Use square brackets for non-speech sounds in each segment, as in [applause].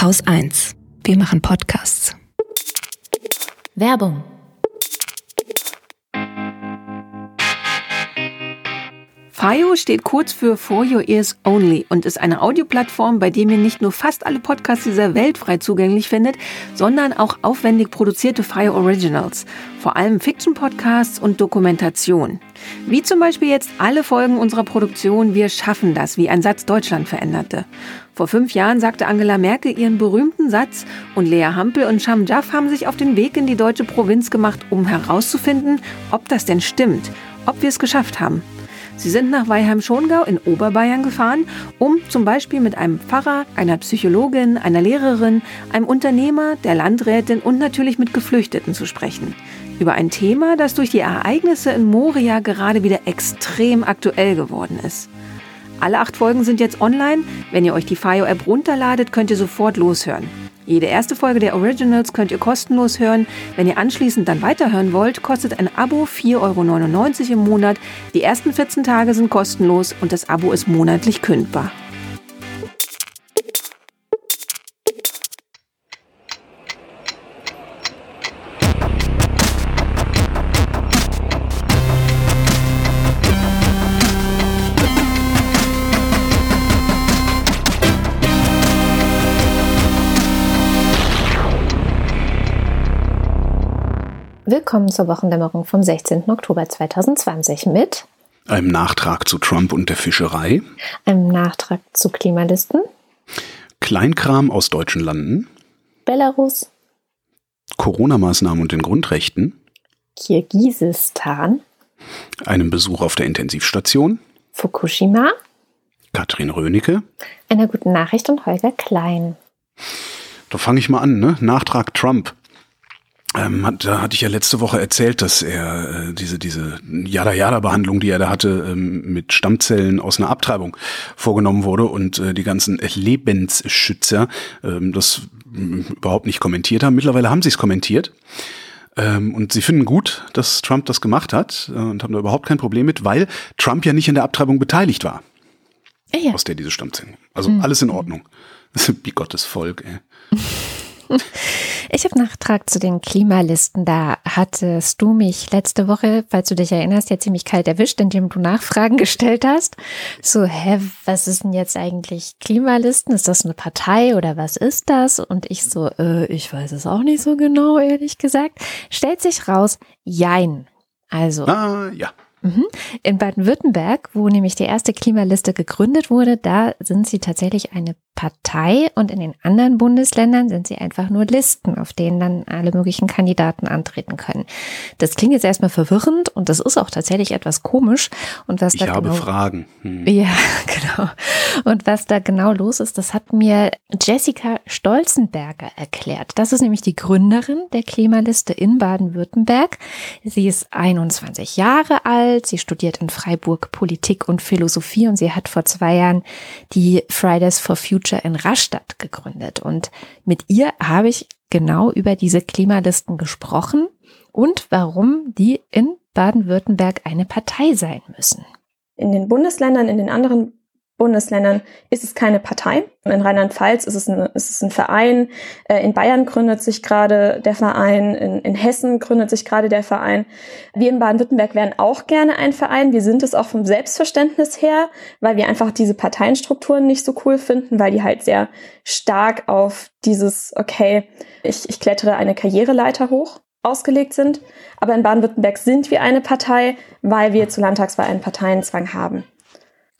Haus 1. Wir machen Podcasts. Werbung. FIO steht kurz für For Your Ears Only und ist eine Audioplattform, bei dem ihr nicht nur fast alle Podcasts dieser Welt frei zugänglich findet, sondern auch aufwendig produzierte FIO Originals, vor allem Fiction-Podcasts und Dokumentation. Wie zum Beispiel jetzt alle Folgen unserer Produktion Wir schaffen das, wie ein Satz Deutschland veränderte. Vor fünf Jahren sagte Angela Merkel ihren berühmten Satz und Lea Hampel und Sham Jaff haben sich auf den Weg in die deutsche Provinz gemacht, um herauszufinden, ob das denn stimmt, ob wir es geschafft haben. Sie sind nach Weilheim-Schongau in Oberbayern gefahren, um zum Beispiel mit einem Pfarrer, einer Psychologin, einer Lehrerin, einem Unternehmer, der Landrätin und natürlich mit Geflüchteten zu sprechen. Über ein Thema, das durch die Ereignisse in Moria gerade wieder extrem aktuell geworden ist. Alle acht Folgen sind jetzt online. Wenn ihr euch die FIO-App runterladet, könnt ihr sofort loshören. Jede erste Folge der Originals könnt ihr kostenlos hören. Wenn ihr anschließend dann weiterhören wollt, kostet ein Abo 4,99 Euro im Monat. Die ersten 14 Tage sind kostenlos und das Abo ist monatlich kündbar. Willkommen zur Wochendämmerung vom 16. Oktober 2020 mit einem Nachtrag zu Trump und der Fischerei, einem Nachtrag zu Klimalisten, Kleinkram aus deutschen Landen, Belarus, Corona-Maßnahmen und den Grundrechten, Kirgisistan, einem Besuch auf der Intensivstation, Fukushima, Katrin Rönecke, einer guten Nachricht und Holger Klein. Da fange ich mal an, ne? Nachtrag Trump. Ähm, hat, da hatte ich ja letzte Woche erzählt, dass er äh, diese diese Yada Yada Behandlung, die er da hatte, ähm, mit Stammzellen aus einer Abtreibung vorgenommen wurde und äh, die ganzen Lebensschützer ähm, das äh, überhaupt nicht kommentiert haben. Mittlerweile haben sie es kommentiert. Ähm, und sie finden gut, dass Trump das gemacht hat äh, und haben da überhaupt kein Problem mit, weil Trump ja nicht in der Abtreibung beteiligt war. Ja. Aus der diese Stammzellen. Also mhm. alles in Ordnung. [laughs] Wie Gottes Volk, ey. Ich habe Nachtrag zu den Klimalisten. Da hattest du mich letzte Woche, falls du dich erinnerst, ja ziemlich kalt erwischt, indem du Nachfragen [laughs] gestellt hast. So, hä, was ist denn jetzt eigentlich Klimalisten? Ist das eine Partei oder was ist das? Und ich so, äh, ich weiß es auch nicht so genau, ehrlich gesagt. Stellt sich raus, jein. Also. Ah, ja. Mhm. In Baden-Württemberg, wo nämlich die erste Klimaliste gegründet wurde, da sind sie tatsächlich eine Partei und in den anderen Bundesländern sind sie einfach nur Listen, auf denen dann alle möglichen Kandidaten antreten können. Das klingt jetzt erstmal verwirrend und das ist auch tatsächlich etwas komisch. Und was ich da habe genau, Fragen. Hm. Ja, [laughs] genau. Und was da genau los ist, das hat mir Jessica Stolzenberger erklärt. Das ist nämlich die Gründerin der Klimaliste in Baden-Württemberg. Sie ist 21 Jahre alt, sie studiert in Freiburg Politik und Philosophie und sie hat vor zwei Jahren die Fridays for Future Future in Rastatt gegründet. Und mit ihr habe ich genau über diese Klimalisten gesprochen und warum die in Baden-Württemberg eine Partei sein müssen. In den Bundesländern, in den anderen Bundesländern ist es keine Partei. In Rheinland-Pfalz ist, es ein, ist es ein Verein. Äh, in Bayern gründet sich gerade der Verein. In, in Hessen gründet sich gerade der Verein. Wir in Baden-Württemberg wären auch gerne ein Verein. Wir sind es auch vom Selbstverständnis her, weil wir einfach diese Parteienstrukturen nicht so cool finden, weil die halt sehr stark auf dieses, okay, ich, ich klettere eine Karriereleiter hoch ausgelegt sind. Aber in Baden-Württemberg sind wir eine Partei, weil wir zu Landtagswahl einen Parteienzwang haben.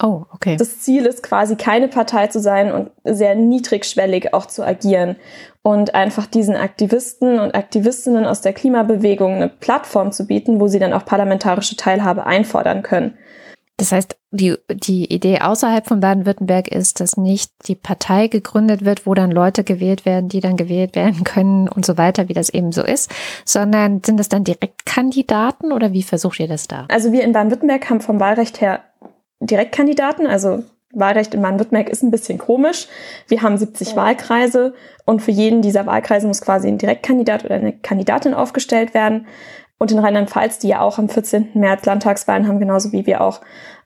Oh, okay. Das Ziel ist quasi keine Partei zu sein und sehr niedrigschwellig auch zu agieren und einfach diesen Aktivisten und Aktivistinnen aus der Klimabewegung eine Plattform zu bieten, wo sie dann auch parlamentarische Teilhabe einfordern können. Das heißt, die, die Idee außerhalb von Baden-Württemberg ist, dass nicht die Partei gegründet wird, wo dann Leute gewählt werden, die dann gewählt werden können und so weiter, wie das eben so ist, sondern sind das dann Direktkandidaten oder wie versucht ihr das da? Also wir in Baden-Württemberg haben vom Wahlrecht her Direktkandidaten, also Wahlrecht in Baden-Württemberg ist ein bisschen komisch. Wir haben 70 ja. Wahlkreise und für jeden dieser Wahlkreise muss quasi ein Direktkandidat oder eine Kandidatin aufgestellt werden. Und in Rheinland-Pfalz, die ja auch am 14. März Landtagswahlen haben, genauso wie wir auch,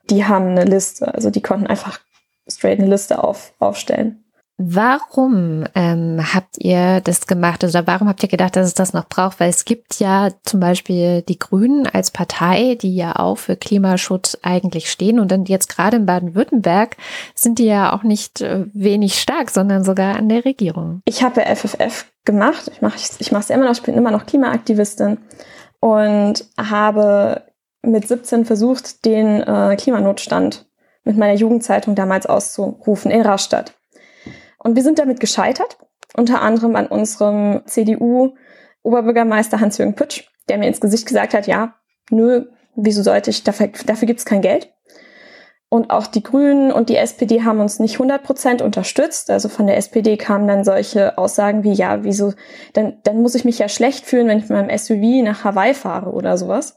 die haben eine Liste. Also die konnten einfach straight eine Liste auf, aufstellen. Warum ähm, habt ihr das gemacht oder warum habt ihr gedacht, dass es das noch braucht? Weil es gibt ja zum Beispiel die Grünen als Partei, die ja auch für Klimaschutz eigentlich stehen und dann jetzt gerade in Baden-Württemberg sind die ja auch nicht äh, wenig stark, sondern sogar an der Regierung. Ich habe ja FFF gemacht, ich mache ich mache es immer noch, ich bin immer noch Klimaaktivistin und habe mit 17 versucht, den äh, Klimanotstand mit meiner Jugendzeitung damals auszurufen in Rastatt. Und wir sind damit gescheitert, unter anderem an unserem CDU-Oberbürgermeister Hans-Jürgen Pütsch, der mir ins Gesicht gesagt hat, ja, nö, wieso sollte ich, dafür, dafür gibt es kein Geld. Und auch die Grünen und die SPD haben uns nicht 100 Prozent unterstützt. Also von der SPD kamen dann solche Aussagen wie, ja, wieso, dann, dann muss ich mich ja schlecht fühlen, wenn ich mit meinem SUV nach Hawaii fahre oder sowas.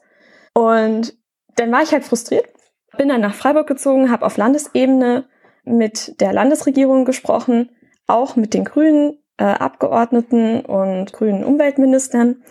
Und dann war ich halt frustriert, bin dann nach Freiburg gezogen, habe auf Landesebene mit der Landesregierung gesprochen auch mit den grünen äh, Abgeordneten und grünen Umweltministern.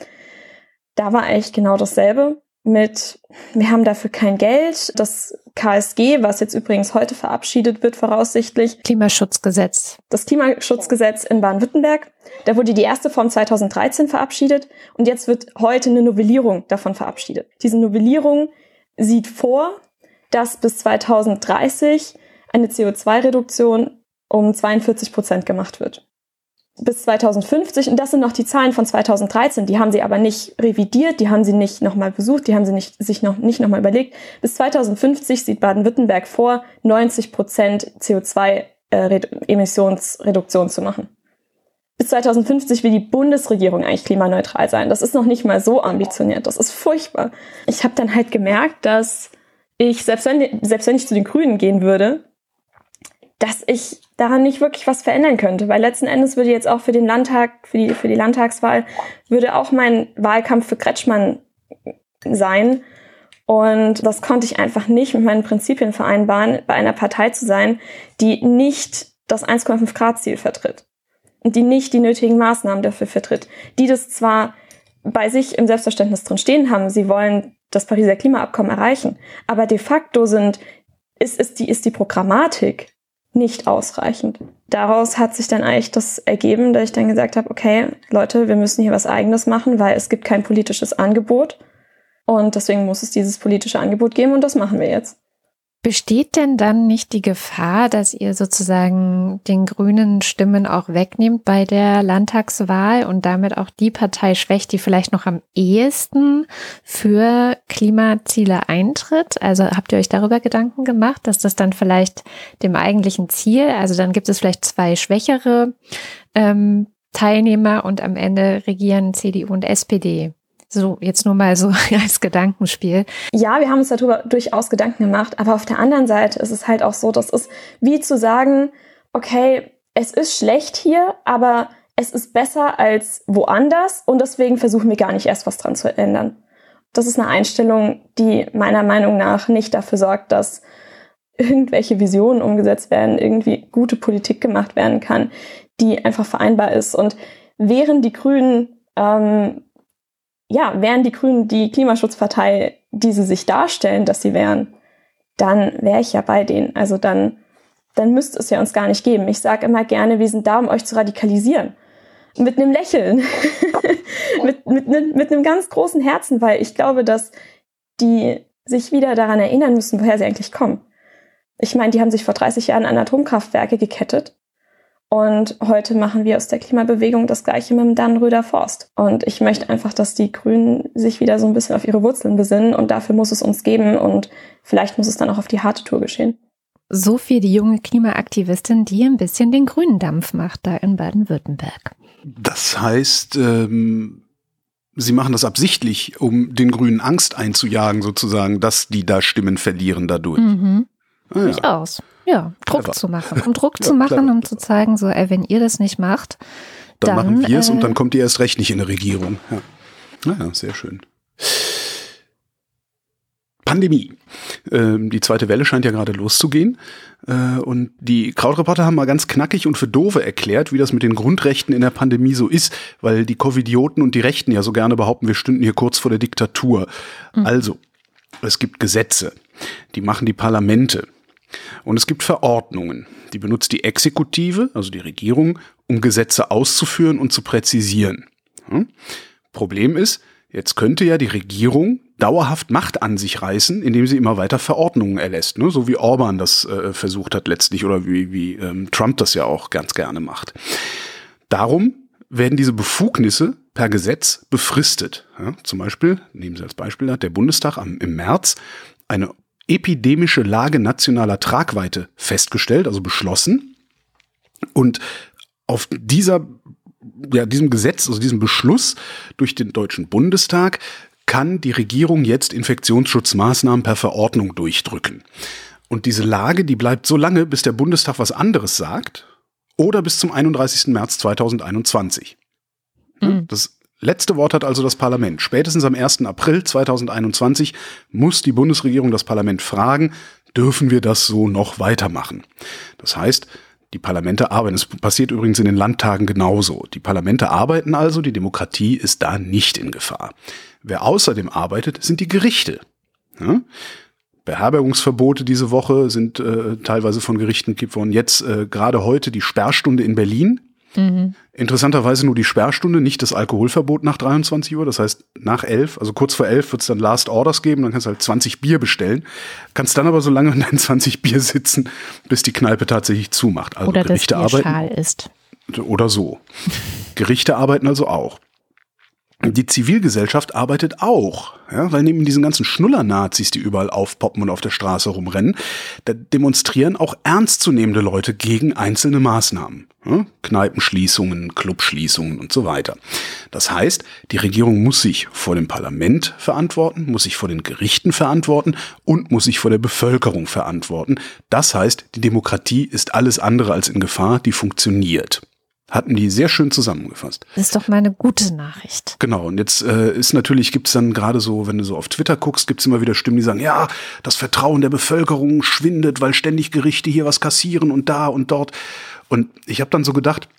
Da war eigentlich genau dasselbe mit, wir haben dafür kein Geld. Das KSG, was jetzt übrigens heute verabschiedet wird, voraussichtlich. Klimaschutzgesetz. Das Klimaschutzgesetz in Baden-Württemberg. Da wurde die erste Form 2013 verabschiedet und jetzt wird heute eine Novellierung davon verabschiedet. Diese Novellierung sieht vor, dass bis 2030 eine CO2-Reduktion um 42 Prozent gemacht wird. Bis 2050, und das sind noch die Zahlen von 2013, die haben sie aber nicht revidiert, die haben sie nicht nochmal besucht, die haben sie nicht, sich noch nicht nochmal überlegt. Bis 2050 sieht Baden-Württemberg vor, 90 Prozent CO2-Emissionsreduktion zu machen. Bis 2050 will die Bundesregierung eigentlich klimaneutral sein. Das ist noch nicht mal so ambitioniert. Das ist furchtbar. Ich habe dann halt gemerkt, dass ich, selbst wenn, selbst wenn ich zu den Grünen gehen würde, dass ich daran nicht wirklich was verändern könnte, weil letzten Endes würde jetzt auch für den Landtag, für die, für die Landtagswahl, würde auch mein Wahlkampf für Kretschmann sein. Und das konnte ich einfach nicht mit meinen Prinzipien vereinbaren, bei einer Partei zu sein, die nicht das 1,5 Grad Ziel vertritt und die nicht die nötigen Maßnahmen dafür vertritt, die das zwar bei sich im Selbstverständnis drin stehen haben, sie wollen das Pariser Klimaabkommen erreichen, aber de facto sind ist, ist, die, ist die Programmatik nicht ausreichend. Daraus hat sich dann eigentlich das ergeben, dass ich dann gesagt habe, okay, Leute, wir müssen hier was eigenes machen, weil es gibt kein politisches Angebot. Und deswegen muss es dieses politische Angebot geben und das machen wir jetzt. Besteht denn dann nicht die Gefahr, dass ihr sozusagen den grünen Stimmen auch wegnehmt bei der Landtagswahl und damit auch die Partei schwächt, die vielleicht noch am ehesten für Klimaziele eintritt? Also habt ihr euch darüber Gedanken gemacht, dass das dann vielleicht dem eigentlichen Ziel, also dann gibt es vielleicht zwei schwächere ähm, Teilnehmer und am Ende regieren CDU und SPD? So, jetzt nur mal so [laughs] als Gedankenspiel. Ja, wir haben uns darüber durchaus Gedanken gemacht, aber auf der anderen Seite ist es halt auch so, das ist wie zu sagen, okay, es ist schlecht hier, aber es ist besser als woanders und deswegen versuchen wir gar nicht erst was dran zu ändern. Das ist eine Einstellung, die meiner Meinung nach nicht dafür sorgt, dass irgendwelche Visionen umgesetzt werden, irgendwie gute Politik gemacht werden kann, die einfach vereinbar ist. Und während die Grünen ähm, ja, wären die Grünen die Klimaschutzpartei, die sie sich darstellen, dass sie wären, dann wäre ich ja bei denen. Also dann, dann müsste es ja uns gar nicht geben. Ich sage immer gerne, wir sind da, um euch zu radikalisieren. Mit einem Lächeln. [laughs] mit, mit, ne, mit einem ganz großen Herzen, weil ich glaube, dass die sich wieder daran erinnern müssen, woher sie eigentlich kommen. Ich meine, die haben sich vor 30 Jahren an Atomkraftwerke gekettet und heute machen wir aus der Klimabewegung das Gleiche mit dem Dannröder Forst. Und ich möchte einfach, dass die Grünen sich wieder so ein bisschen auf ihre Wurzeln besinnen. Und dafür muss es uns geben. Und vielleicht muss es dann auch auf die harte Tour geschehen. So viel die junge Klimaaktivistin, die ein bisschen den grünen Dampf macht da in Baden-Württemberg. Das heißt, ähm, Sie machen das absichtlich, um den Grünen Angst einzujagen, sozusagen, dass die da Stimmen verlieren dadurch. Mhm. Ah, ja. Durchaus. Ja, Druck clever. zu machen. Um Druck [laughs] ja, zu machen, clever. um zu zeigen, so, ey, wenn ihr das nicht macht, dann, dann machen wir es äh, und dann kommt ihr erst recht nicht in eine Regierung. Ja. Naja, sehr schön. Pandemie. Ähm, die zweite Welle scheint ja gerade loszugehen. Äh, und die Krautreporter haben mal ganz knackig und für Dove erklärt, wie das mit den Grundrechten in der Pandemie so ist, weil die Covidioten und die Rechten ja so gerne behaupten, wir stünden hier kurz vor der Diktatur. Mhm. Also, es gibt Gesetze, die machen die Parlamente. Und es gibt Verordnungen. Die benutzt die Exekutive, also die Regierung, um Gesetze auszuführen und zu präzisieren. Hm? Problem ist, jetzt könnte ja die Regierung dauerhaft Macht an sich reißen, indem sie immer weiter Verordnungen erlässt, ne? so wie Orban das äh, versucht hat letztlich oder wie, wie ähm, Trump das ja auch ganz gerne macht. Darum werden diese Befugnisse per Gesetz befristet. Ja, zum Beispiel, nehmen Sie als Beispiel, hat der Bundestag am, im März eine epidemische Lage nationaler Tragweite festgestellt, also beschlossen. Und auf dieser, ja, diesem Gesetz, also diesem Beschluss durch den Deutschen Bundestag kann die Regierung jetzt Infektionsschutzmaßnahmen per Verordnung durchdrücken. Und diese Lage, die bleibt so lange, bis der Bundestag was anderes sagt oder bis zum 31. März 2021. Mhm. Das letzte Wort hat also das Parlament. Spätestens am 1. April 2021 muss die Bundesregierung das Parlament fragen, dürfen wir das so noch weitermachen? Das heißt, die Parlamente arbeiten. Es passiert übrigens in den Landtagen genauso. Die Parlamente arbeiten also, die Demokratie ist da nicht in Gefahr. Wer außerdem arbeitet, sind die Gerichte. Ja? Beherbergungsverbote diese Woche sind äh, teilweise von Gerichten gekippt worden. Jetzt äh, gerade heute die Sperrstunde in Berlin. Mhm. Interessanterweise nur die Sperrstunde, nicht das Alkoholverbot nach 23 Uhr. Das heißt, nach 11, also kurz vor 11 wird es dann Last Orders geben. Dann kannst du halt 20 Bier bestellen. Kannst dann aber so lange in deinen 20 Bier sitzen, bis die Kneipe tatsächlich zumacht. Also oder Gerichte das arbeiten. Schal ist. Oder so. Gerichte arbeiten also auch. Die Zivilgesellschaft arbeitet auch, ja, weil neben diesen ganzen Schnuller-Nazis, die überall aufpoppen und auf der Straße rumrennen, da demonstrieren auch ernstzunehmende Leute gegen einzelne Maßnahmen. Ja, Kneipenschließungen, Clubschließungen und so weiter. Das heißt, die Regierung muss sich vor dem Parlament verantworten, muss sich vor den Gerichten verantworten und muss sich vor der Bevölkerung verantworten. Das heißt, die Demokratie ist alles andere als in Gefahr, die funktioniert. Hatten die sehr schön zusammengefasst. Das ist doch mal eine gute Nachricht. Genau, und jetzt äh, ist natürlich, gibt es dann gerade so, wenn du so auf Twitter guckst, gibt es immer wieder Stimmen, die sagen, ja, das Vertrauen der Bevölkerung schwindet, weil ständig Gerichte hier was kassieren und da und dort. Und ich habe dann so gedacht,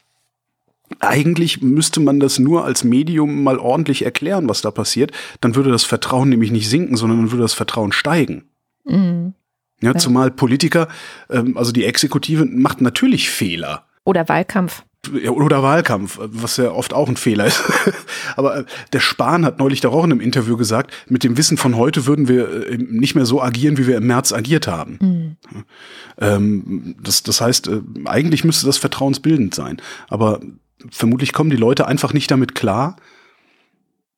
eigentlich müsste man das nur als Medium mal ordentlich erklären, was da passiert. Dann würde das Vertrauen nämlich nicht sinken, sondern dann würde das Vertrauen steigen. Mhm. Ja, zumal Politiker, ähm, also die Exekutive macht natürlich Fehler. Oder Wahlkampf oder Wahlkampf, was ja oft auch ein Fehler ist. [laughs] Aber äh, der Spahn hat neulich da auch in einem Interview gesagt, mit dem Wissen von heute würden wir äh, nicht mehr so agieren, wie wir im März agiert haben. Mhm. Ähm, das, das heißt, äh, eigentlich müsste das vertrauensbildend sein. Aber vermutlich kommen die Leute einfach nicht damit klar,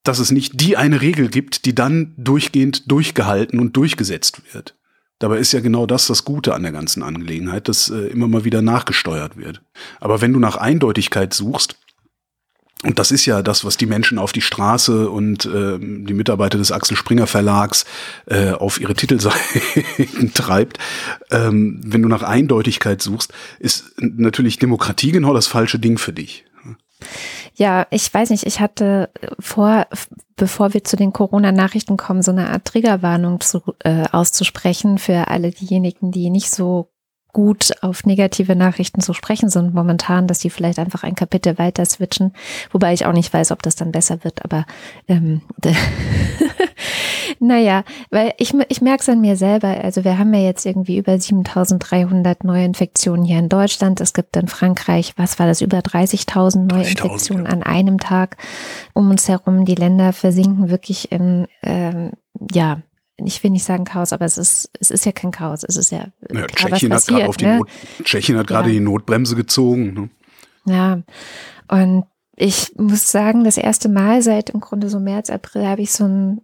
dass es nicht die eine Regel gibt, die dann durchgehend durchgehalten und durchgesetzt wird. Dabei ist ja genau das das Gute an der ganzen Angelegenheit, dass äh, immer mal wieder nachgesteuert wird. Aber wenn du nach Eindeutigkeit suchst, und das ist ja das, was die Menschen auf die Straße und äh, die Mitarbeiter des Axel Springer Verlags äh, auf ihre Titelseiten [laughs] treibt. Ähm, wenn du nach Eindeutigkeit suchst, ist natürlich Demokratie genau das falsche Ding für dich. Ja, ich weiß nicht, ich hatte vor, bevor wir zu den Corona-Nachrichten kommen, so eine Art Triggerwarnung zu, äh, auszusprechen für alle diejenigen, die nicht so gut auf negative Nachrichten zu sprechen sind momentan, dass die vielleicht einfach ein Kapitel weiter switchen, wobei ich auch nicht weiß, ob das dann besser wird, aber ähm, [laughs] naja, weil ich, ich merke es an mir selber, also wir haben ja jetzt irgendwie über 7300 Neuinfektionen hier in Deutschland, es gibt in Frankreich, was war das, über 30.000 Neuinfektionen an einem Tag. Um uns herum, die Länder versinken wirklich in, ähm, ja, ich will nicht sagen Chaos, aber es ist, es ist ja kein Chaos. Es ist ja. ja Tschechien, passiert, hat gerade auf die ne? Not, Tschechien hat gerade ja. die Notbremse gezogen. Ne? Ja. Und ich muss sagen, das erste Mal seit im Grunde so März, April habe ich so ein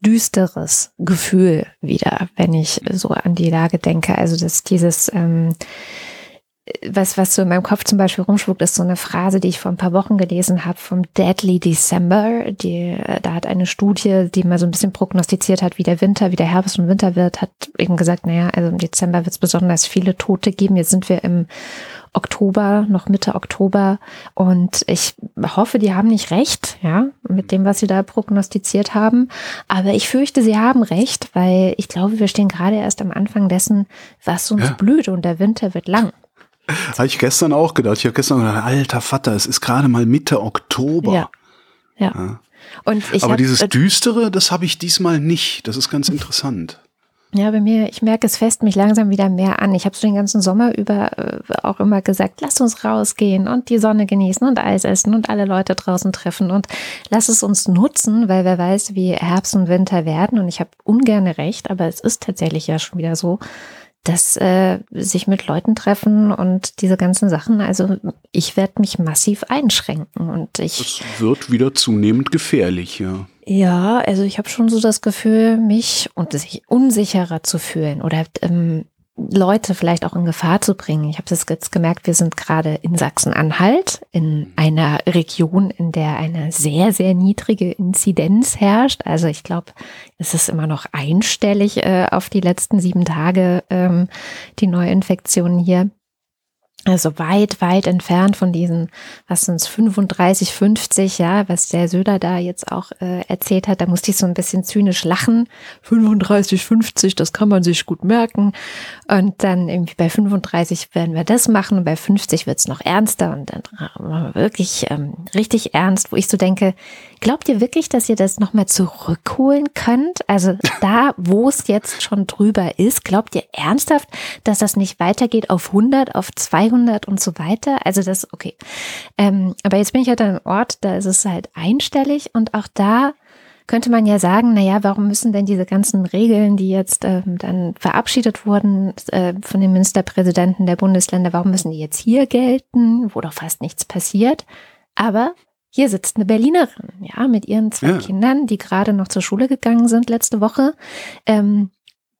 düsteres Gefühl wieder, wenn ich so an die Lage denke. Also dass dieses ähm, was, was so in meinem Kopf zum Beispiel rumschwuckt, ist so eine Phrase, die ich vor ein paar Wochen gelesen habe vom Deadly December. Die, da hat eine Studie, die mal so ein bisschen prognostiziert hat, wie der Winter, wie der Herbst und Winter wird, hat eben gesagt, naja, also im Dezember wird es besonders viele Tote geben. Jetzt sind wir im Oktober, noch Mitte Oktober. Und ich hoffe, die haben nicht recht, ja, mit dem, was sie da prognostiziert haben. Aber ich fürchte, sie haben recht, weil ich glaube, wir stehen gerade erst am Anfang dessen, was uns ja. blüht und der Winter wird lang. [laughs] Habe ich gestern auch gedacht. Ich habe gestern gedacht, alter Vater, es ist gerade mal Mitte Oktober. Ja. ja. ja. Und ich Aber hab, dieses Düstere, das habe ich diesmal nicht. Das ist ganz interessant. Ja, bei mir, ich merke, es fest mich langsam wieder mehr an. Ich habe so den ganzen Sommer über äh, auch immer gesagt, lass uns rausgehen und die Sonne genießen und Eis essen und alle Leute draußen treffen und lass es uns nutzen, weil wer weiß, wie Herbst und Winter werden. Und ich habe ungerne recht, aber es ist tatsächlich ja schon wieder so, dass äh, sich mit Leuten treffen und diese ganzen Sachen. Also ich werde mich massiv einschränken und ich. Es wird wieder zunehmend gefährlich, ja. Ja, also ich habe schon so das Gefühl, mich und sich unsicherer zu fühlen oder ähm, Leute vielleicht auch in Gefahr zu bringen. Ich habe das jetzt gemerkt, wir sind gerade in Sachsen-Anhalt, in einer Region, in der eine sehr, sehr niedrige Inzidenz herrscht. Also ich glaube, es ist immer noch einstellig äh, auf die letzten sieben Tage ähm, die Neuinfektionen hier. Also weit, weit entfernt von diesen, was sind es, 35, 50, ja, was der Söder da jetzt auch äh, erzählt hat. Da musste ich so ein bisschen zynisch lachen. 35, 50, das kann man sich gut merken. Und dann irgendwie bei 35 werden wir das machen und bei 50 wird's noch ernster und dann wir wirklich ähm, richtig ernst, wo ich so denke, glaubt ihr wirklich, dass ihr das nochmal zurückholen könnt? Also [laughs] da, wo es jetzt schon drüber ist, glaubt ihr ernsthaft, dass das nicht weitergeht auf 100, auf 200? 200 und so weiter. Also das, okay. Ähm, aber jetzt bin ich halt an einem Ort, da ist es halt einstellig und auch da könnte man ja sagen, na ja, warum müssen denn diese ganzen Regeln, die jetzt ähm, dann verabschiedet wurden äh, von den Ministerpräsidenten der Bundesländer, warum müssen die jetzt hier gelten, wo doch fast nichts passiert? Aber hier sitzt eine Berlinerin, ja, mit ihren zwei ja. Kindern, die gerade noch zur Schule gegangen sind letzte Woche. Ähm,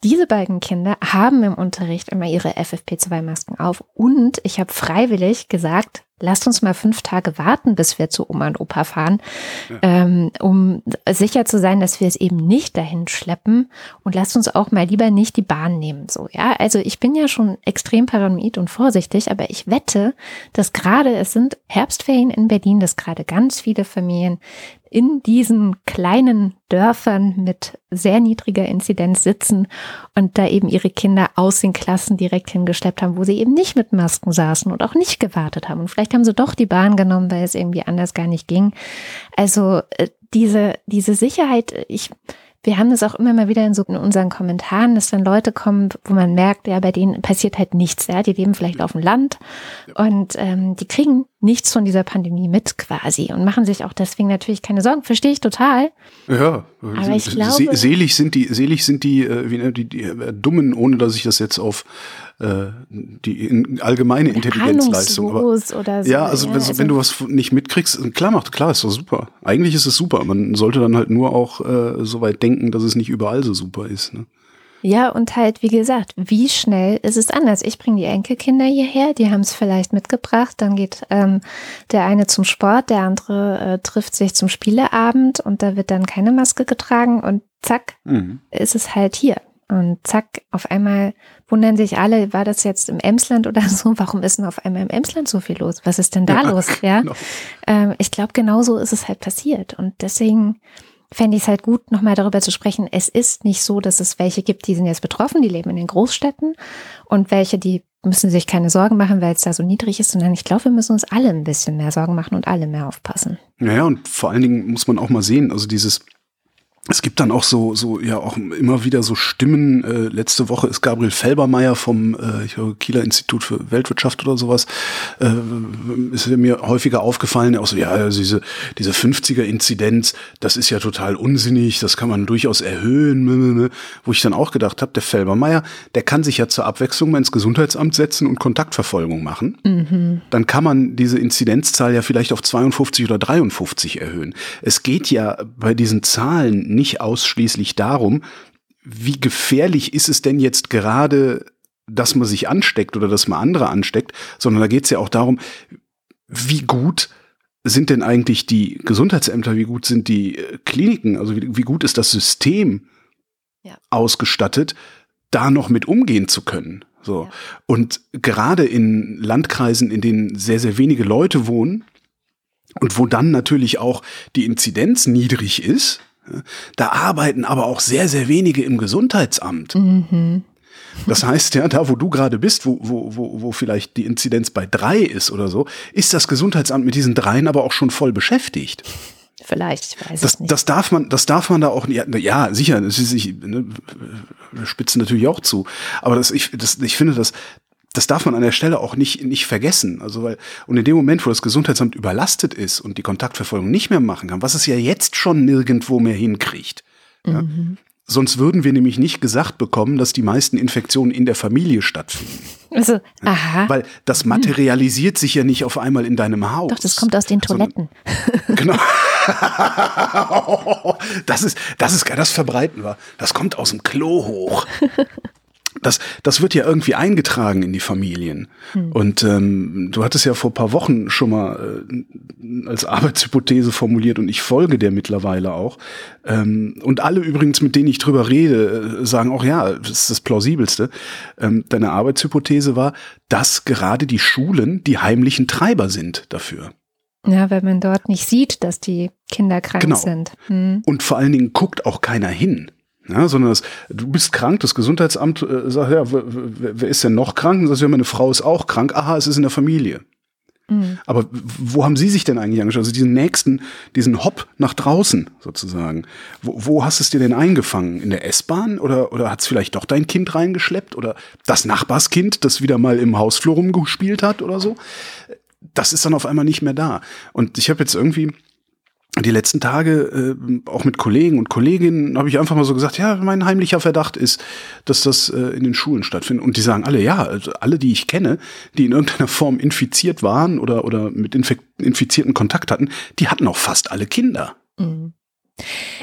diese beiden Kinder haben im Unterricht immer ihre FFP2-Masken auf und ich habe freiwillig gesagt, lasst uns mal fünf Tage warten, bis wir zu Oma und Opa fahren, ja. ähm, um sicher zu sein, dass wir es eben nicht dahin schleppen und lasst uns auch mal lieber nicht die Bahn nehmen. So, ja, also ich bin ja schon extrem paranoid und vorsichtig, aber ich wette, dass gerade es sind Herbstferien in Berlin, dass gerade ganz viele Familien in diesen kleinen Dörfern mit sehr niedriger Inzidenz sitzen und da eben ihre Kinder aus den Klassen direkt hingeschleppt haben, wo sie eben nicht mit Masken saßen und auch nicht gewartet haben. Und vielleicht haben sie doch die Bahn genommen, weil es irgendwie anders gar nicht ging. Also äh, diese, diese Sicherheit, ich, wir haben das auch immer mal wieder in so in unseren Kommentaren, dass dann Leute kommen, wo man merkt, ja, bei denen passiert halt nichts, ja, die leben vielleicht auf dem Land und ähm, die kriegen nichts von dieser Pandemie mit quasi und machen sich auch deswegen natürlich keine Sorgen. Verstehe ich total. Ja, aber ich glaube, selig sind die, selig sind die, äh, wie, die, die äh, Dummen, ohne dass ich das jetzt auf äh, die allgemeine Intelligenzleistung. Aber, oder so, ja, also, ja, also wenn du was nicht mitkriegst, klar macht, klar, ist doch super. Eigentlich ist es super. Man sollte dann halt nur auch äh, so weit denken, dass es nicht überall so super ist. Ne? Ja, und halt, wie gesagt, wie schnell ist es anders? Ich bringe die Enkelkinder hierher, die haben es vielleicht mitgebracht, dann geht ähm, der eine zum Sport, der andere äh, trifft sich zum Spieleabend und da wird dann keine Maske getragen und zack, mhm. ist es halt hier. Und zack, auf einmal wundern sich alle, war das jetzt im Emsland oder [laughs] so? Warum ist denn auf einmal im Emsland so viel los? Was ist denn da ja, los? [laughs] Ja, genau. ähm, ich glaube, genau so ist es halt passiert. Und deswegen fände ich es halt gut, nochmal darüber zu sprechen. Es ist nicht so, dass es welche gibt, die sind jetzt betroffen, die leben in den Großstädten und welche, die müssen sich keine Sorgen machen, weil es da so niedrig ist, sondern ich glaube, wir müssen uns alle ein bisschen mehr Sorgen machen und alle mehr aufpassen. Naja, und vor allen Dingen muss man auch mal sehen, also dieses es gibt dann auch so, so ja auch immer wieder so Stimmen. Äh, letzte Woche ist Gabriel Felbermeier vom äh, ich glaube, Kieler Institut für Weltwirtschaft oder sowas, äh, ist mir häufiger aufgefallen, auch so, ja, also diese, diese 50er-Inzidenz, das ist ja total unsinnig, das kann man durchaus erhöhen, wo ich dann auch gedacht habe, der Felbermeier, der kann sich ja zur Abwechslung mal ins Gesundheitsamt setzen und Kontaktverfolgung machen. Mhm. Dann kann man diese Inzidenzzahl ja vielleicht auf 52 oder 53 erhöhen. Es geht ja bei diesen Zahlen nicht ausschließlich darum, wie gefährlich ist es denn jetzt gerade, dass man sich ansteckt oder dass man andere ansteckt, sondern da geht es ja auch darum, wie gut sind denn eigentlich die Gesundheitsämter, wie gut sind die äh, Kliniken, also wie, wie gut ist das System ja. ausgestattet, da noch mit umgehen zu können. So. Ja. Und gerade in Landkreisen, in denen sehr, sehr wenige Leute wohnen und wo dann natürlich auch die Inzidenz niedrig ist, da arbeiten aber auch sehr, sehr wenige im Gesundheitsamt. Mhm. Das heißt, ja, da wo du gerade bist, wo, wo, wo, wo vielleicht die Inzidenz bei drei ist oder so, ist das Gesundheitsamt mit diesen dreien aber auch schon voll beschäftigt. Vielleicht, ich weiß das, es nicht. Das darf man, das darf man da auch nicht. Ja, sicher, das ist, ich ne, spitzen natürlich auch zu. Aber das, ich, das, ich finde, das, das darf man an der Stelle auch nicht, nicht vergessen. Also, weil, und in dem Moment, wo das Gesundheitsamt überlastet ist und die Kontaktverfolgung nicht mehr machen kann, was es ja jetzt schon nirgendwo mehr hinkriegt, ja, Mhm. Sonst würden wir nämlich nicht gesagt bekommen, dass die meisten Infektionen in der Familie stattfinden. Also, aha. Weil das materialisiert sich ja nicht auf einmal in deinem Haus. Doch, das kommt aus den Toiletten. [laughs] [laughs] Genau. [laughs] das ist, das ist, das verbreiten wir. Das kommt aus dem Klo hoch. Das, das wird ja irgendwie eingetragen in die Familien. Und ähm, du hattest ja vor paar Wochen schon mal äh, als Arbeitshypothese formuliert und ich folge der mittlerweile auch. Ähm, und alle übrigens, mit denen ich drüber rede, äh, sagen auch, ja, das ist das Plausibelste. Ähm, deine Arbeitshypothese war, dass gerade die Schulen die heimlichen Treiber sind dafür. Ja, weil man dort nicht sieht, dass die Kinder krank Genau. sind. Hm. Und vor allen Dingen guckt auch keiner hin. Ja, sondern das, du bist krank, das Gesundheitsamt äh, sagt, ja, wer, wer wer ist denn noch krank? Und sagst, ja, meine Frau ist auch krank. Aha, es ist in der Familie. Mhm. Aber wo haben Sie sich denn eigentlich angeschaut? Also diesen nächsten, diesen Hopp nach draußen sozusagen. Wo, wo hast du es dir denn eingefangen? In der S-Bahn? Oder, oder hat es vielleicht doch dein Kind reingeschleppt? Oder das Nachbarskind, das wieder mal im Hausflur rumgespielt hat oder so? Das ist dann auf einmal nicht mehr da. Und ich habe jetzt irgendwie die letzten Tage äh, auch mit Kollegen und Kolleginnen habe ich einfach mal so gesagt, ja, mein heimlicher Verdacht ist, dass das äh, in den Schulen stattfindet. Und die sagen alle, ja, also alle, die ich kenne, die in irgendeiner [laughs] Form infiziert waren oder, oder mit Infizierten Kontakt hatten, die hatten auch fast alle Kinder. Mhm.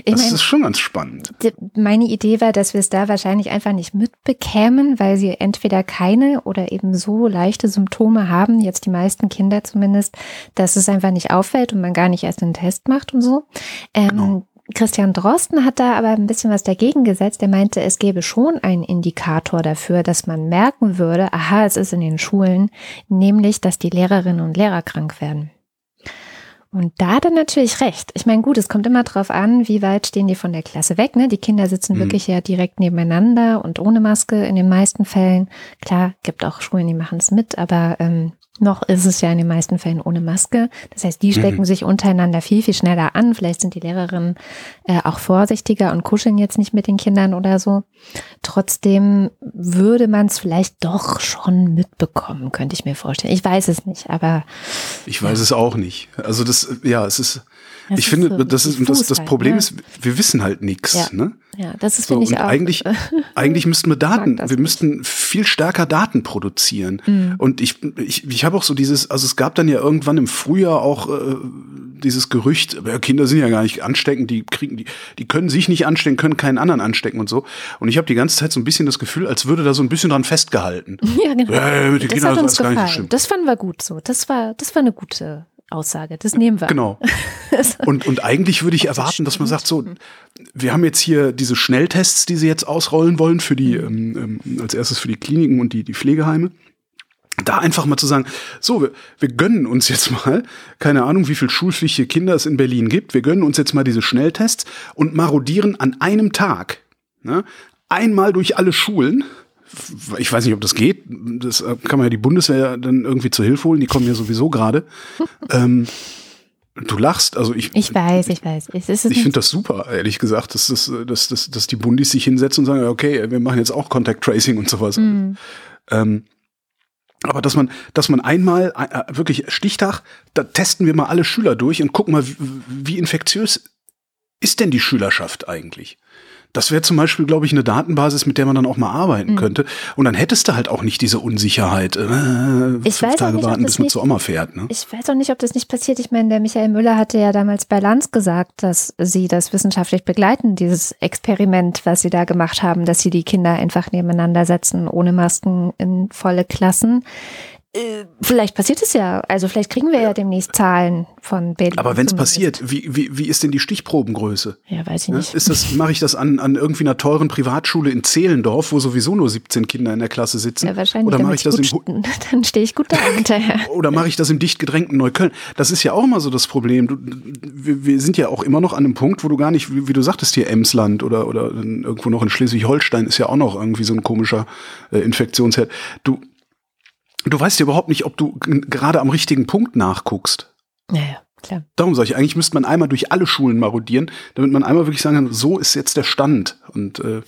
Ich Das mein, ist schon ganz spannend. Meine Idee war, dass wir es da wahrscheinlich einfach nicht mitbekämen, weil sie entweder keine oder eben so leichte Symptome haben, jetzt die meisten Kinder zumindest, dass es einfach nicht auffällt und man gar nicht erst einen Test macht und so. Ähm, Genau. Christian Drosten hat da aber ein bisschen was dagegen gesetzt. Er meinte, es gäbe schon einen Indikator dafür, dass man merken würde, aha, es ist in den Schulen, nämlich, dass die Lehrerinnen und Lehrer krank werden. Und da hat er natürlich recht. Ich meine, gut, es kommt immer drauf an, wie weit stehen die von der Klasse weg. Ne? Die Kinder sitzen Mhm. wirklich ja direkt nebeneinander und ohne Maske in den meisten Fällen. Klar, gibt auch Schulen, die machen es mit, aber ähm, noch ist es ja in den meisten Fällen ohne Maske. Das heißt, die stecken Mhm. sich untereinander viel, viel schneller an. Vielleicht sind die Lehrerinnen äh, auch vorsichtiger und kuscheln jetzt nicht mit den Kindern oder so. Trotzdem würde man es vielleicht doch schon mitbekommen, könnte ich mir vorstellen. Ich weiß es nicht, aber Ich weiß es auch nicht. Also das, ja, es ist, Das ich finde, so das ist, das, das halt, Problem ne? ist, wir wissen halt nichts, Ja. ne? ja, das ist So, finde ich und auch. eigentlich, [laughs] eigentlich müssten wir Daten, das wir nicht. müssten viel stärker Daten produzieren. Mhm. Und ich, ich, ich habe auch so dieses, also es gab dann ja irgendwann im Frühjahr auch äh, dieses Gerücht, ja, Kinder sind ja gar nicht ansteckend, die kriegen, die, die können sich nicht anstecken, können keinen anderen anstecken und so. Und ich habe die ganze Zeit so ein bisschen das Gefühl, als würde da so ein bisschen dran festgehalten. [laughs] Ja, genau. Ja, mit den das Kindern hat uns alles gar nicht so gefallen. Das fanden wir gut so. Das war, das war eine gute Aussage. Das nehmen wir. Genau. [laughs] Und, und eigentlich würde ich erwarten, dass man sagt, so, wir haben jetzt hier diese Schnelltests, die sie jetzt ausrollen wollen für die, ähm, ähm, als erstes für die Kliniken und die, die Pflegeheime. Da einfach mal zu sagen, so, wir, wir gönnen uns jetzt mal, keine Ahnung, wie viel schulpflichtige Kinder es in Berlin gibt, wir gönnen uns jetzt mal diese Schnelltests und marodieren an einem Tag, ne, einmal durch alle Schulen. Ich weiß nicht, ob das geht. Das äh, kann man ja die Bundeswehr dann irgendwie zur Hilfe holen. Die kommen ja sowieso gerade. [laughs] ähm, du lachst, also ich. Ich weiß, ich weiß. Ich nicht- finde das super, ehrlich gesagt, dass, dass, dass, dass, dass die Bundis sich hinsetzen und sagen, okay, wir machen jetzt auch Contact Tracing und sowas. Mhm. Ähm, aber dass man, dass man einmal äh, wirklich Stichtag, da testen wir mal alle Schüler durch und gucken mal, wie, wie infektiös ist denn die Schülerschaft eigentlich? Das wäre zum Beispiel, glaube ich, eine Datenbasis, mit der man dann auch mal arbeiten Mhm. könnte. Und dann hättest du halt auch nicht diese Unsicherheit, äh, Ich fünf weiß Tage nicht, warten, bis man nicht- zur Oma fährt. Ne? Ich weiß auch nicht, ob das nicht passiert. Ich meine, der Michael Müller hatte ja damals bei Lanz gesagt, dass sie das wissenschaftlich begleiten, dieses Experiment, was sie da gemacht haben, dass sie die Kinder einfach nebeneinander setzen, ohne Masken in volle Klassen. Äh, Vielleicht passiert es ja. Also vielleicht kriegen wir ja demnächst Zahlen von Berlin. Aber wenn es passiert, wie, wie, wie ist denn die Stichprobengröße? Ja, weiß ich Ne? nicht. Ist das, mache ich das an, an irgendwie einer teuren Privatschule in Zehlendorf, wo sowieso nur 17 Kinder in der Klasse sitzen? ja, wahrscheinlich. Oder mache ich das im, [laughs] dann stehe ich gut da [laughs] hinterher. oder mache ich das im dicht gedrängten Neukölln? Das ist ja auch immer so das Problem. Du, wir, wir sind ja auch immer noch an einem Punkt, wo du gar nicht, wie, wie du sagtest hier Emsland oder, oder irgendwo noch in Schleswig-Holstein ist ja auch noch irgendwie so ein komischer äh, Infektionsherd. Du, du weißt ja überhaupt nicht, ob du gerade am richtigen Punkt nachguckst. Ja, ja. Klar. Darum sage ich, eigentlich müsste man einmal durch alle Schulen marodieren, damit man einmal wirklich sagen kann, so ist jetzt der Stand. Und äh,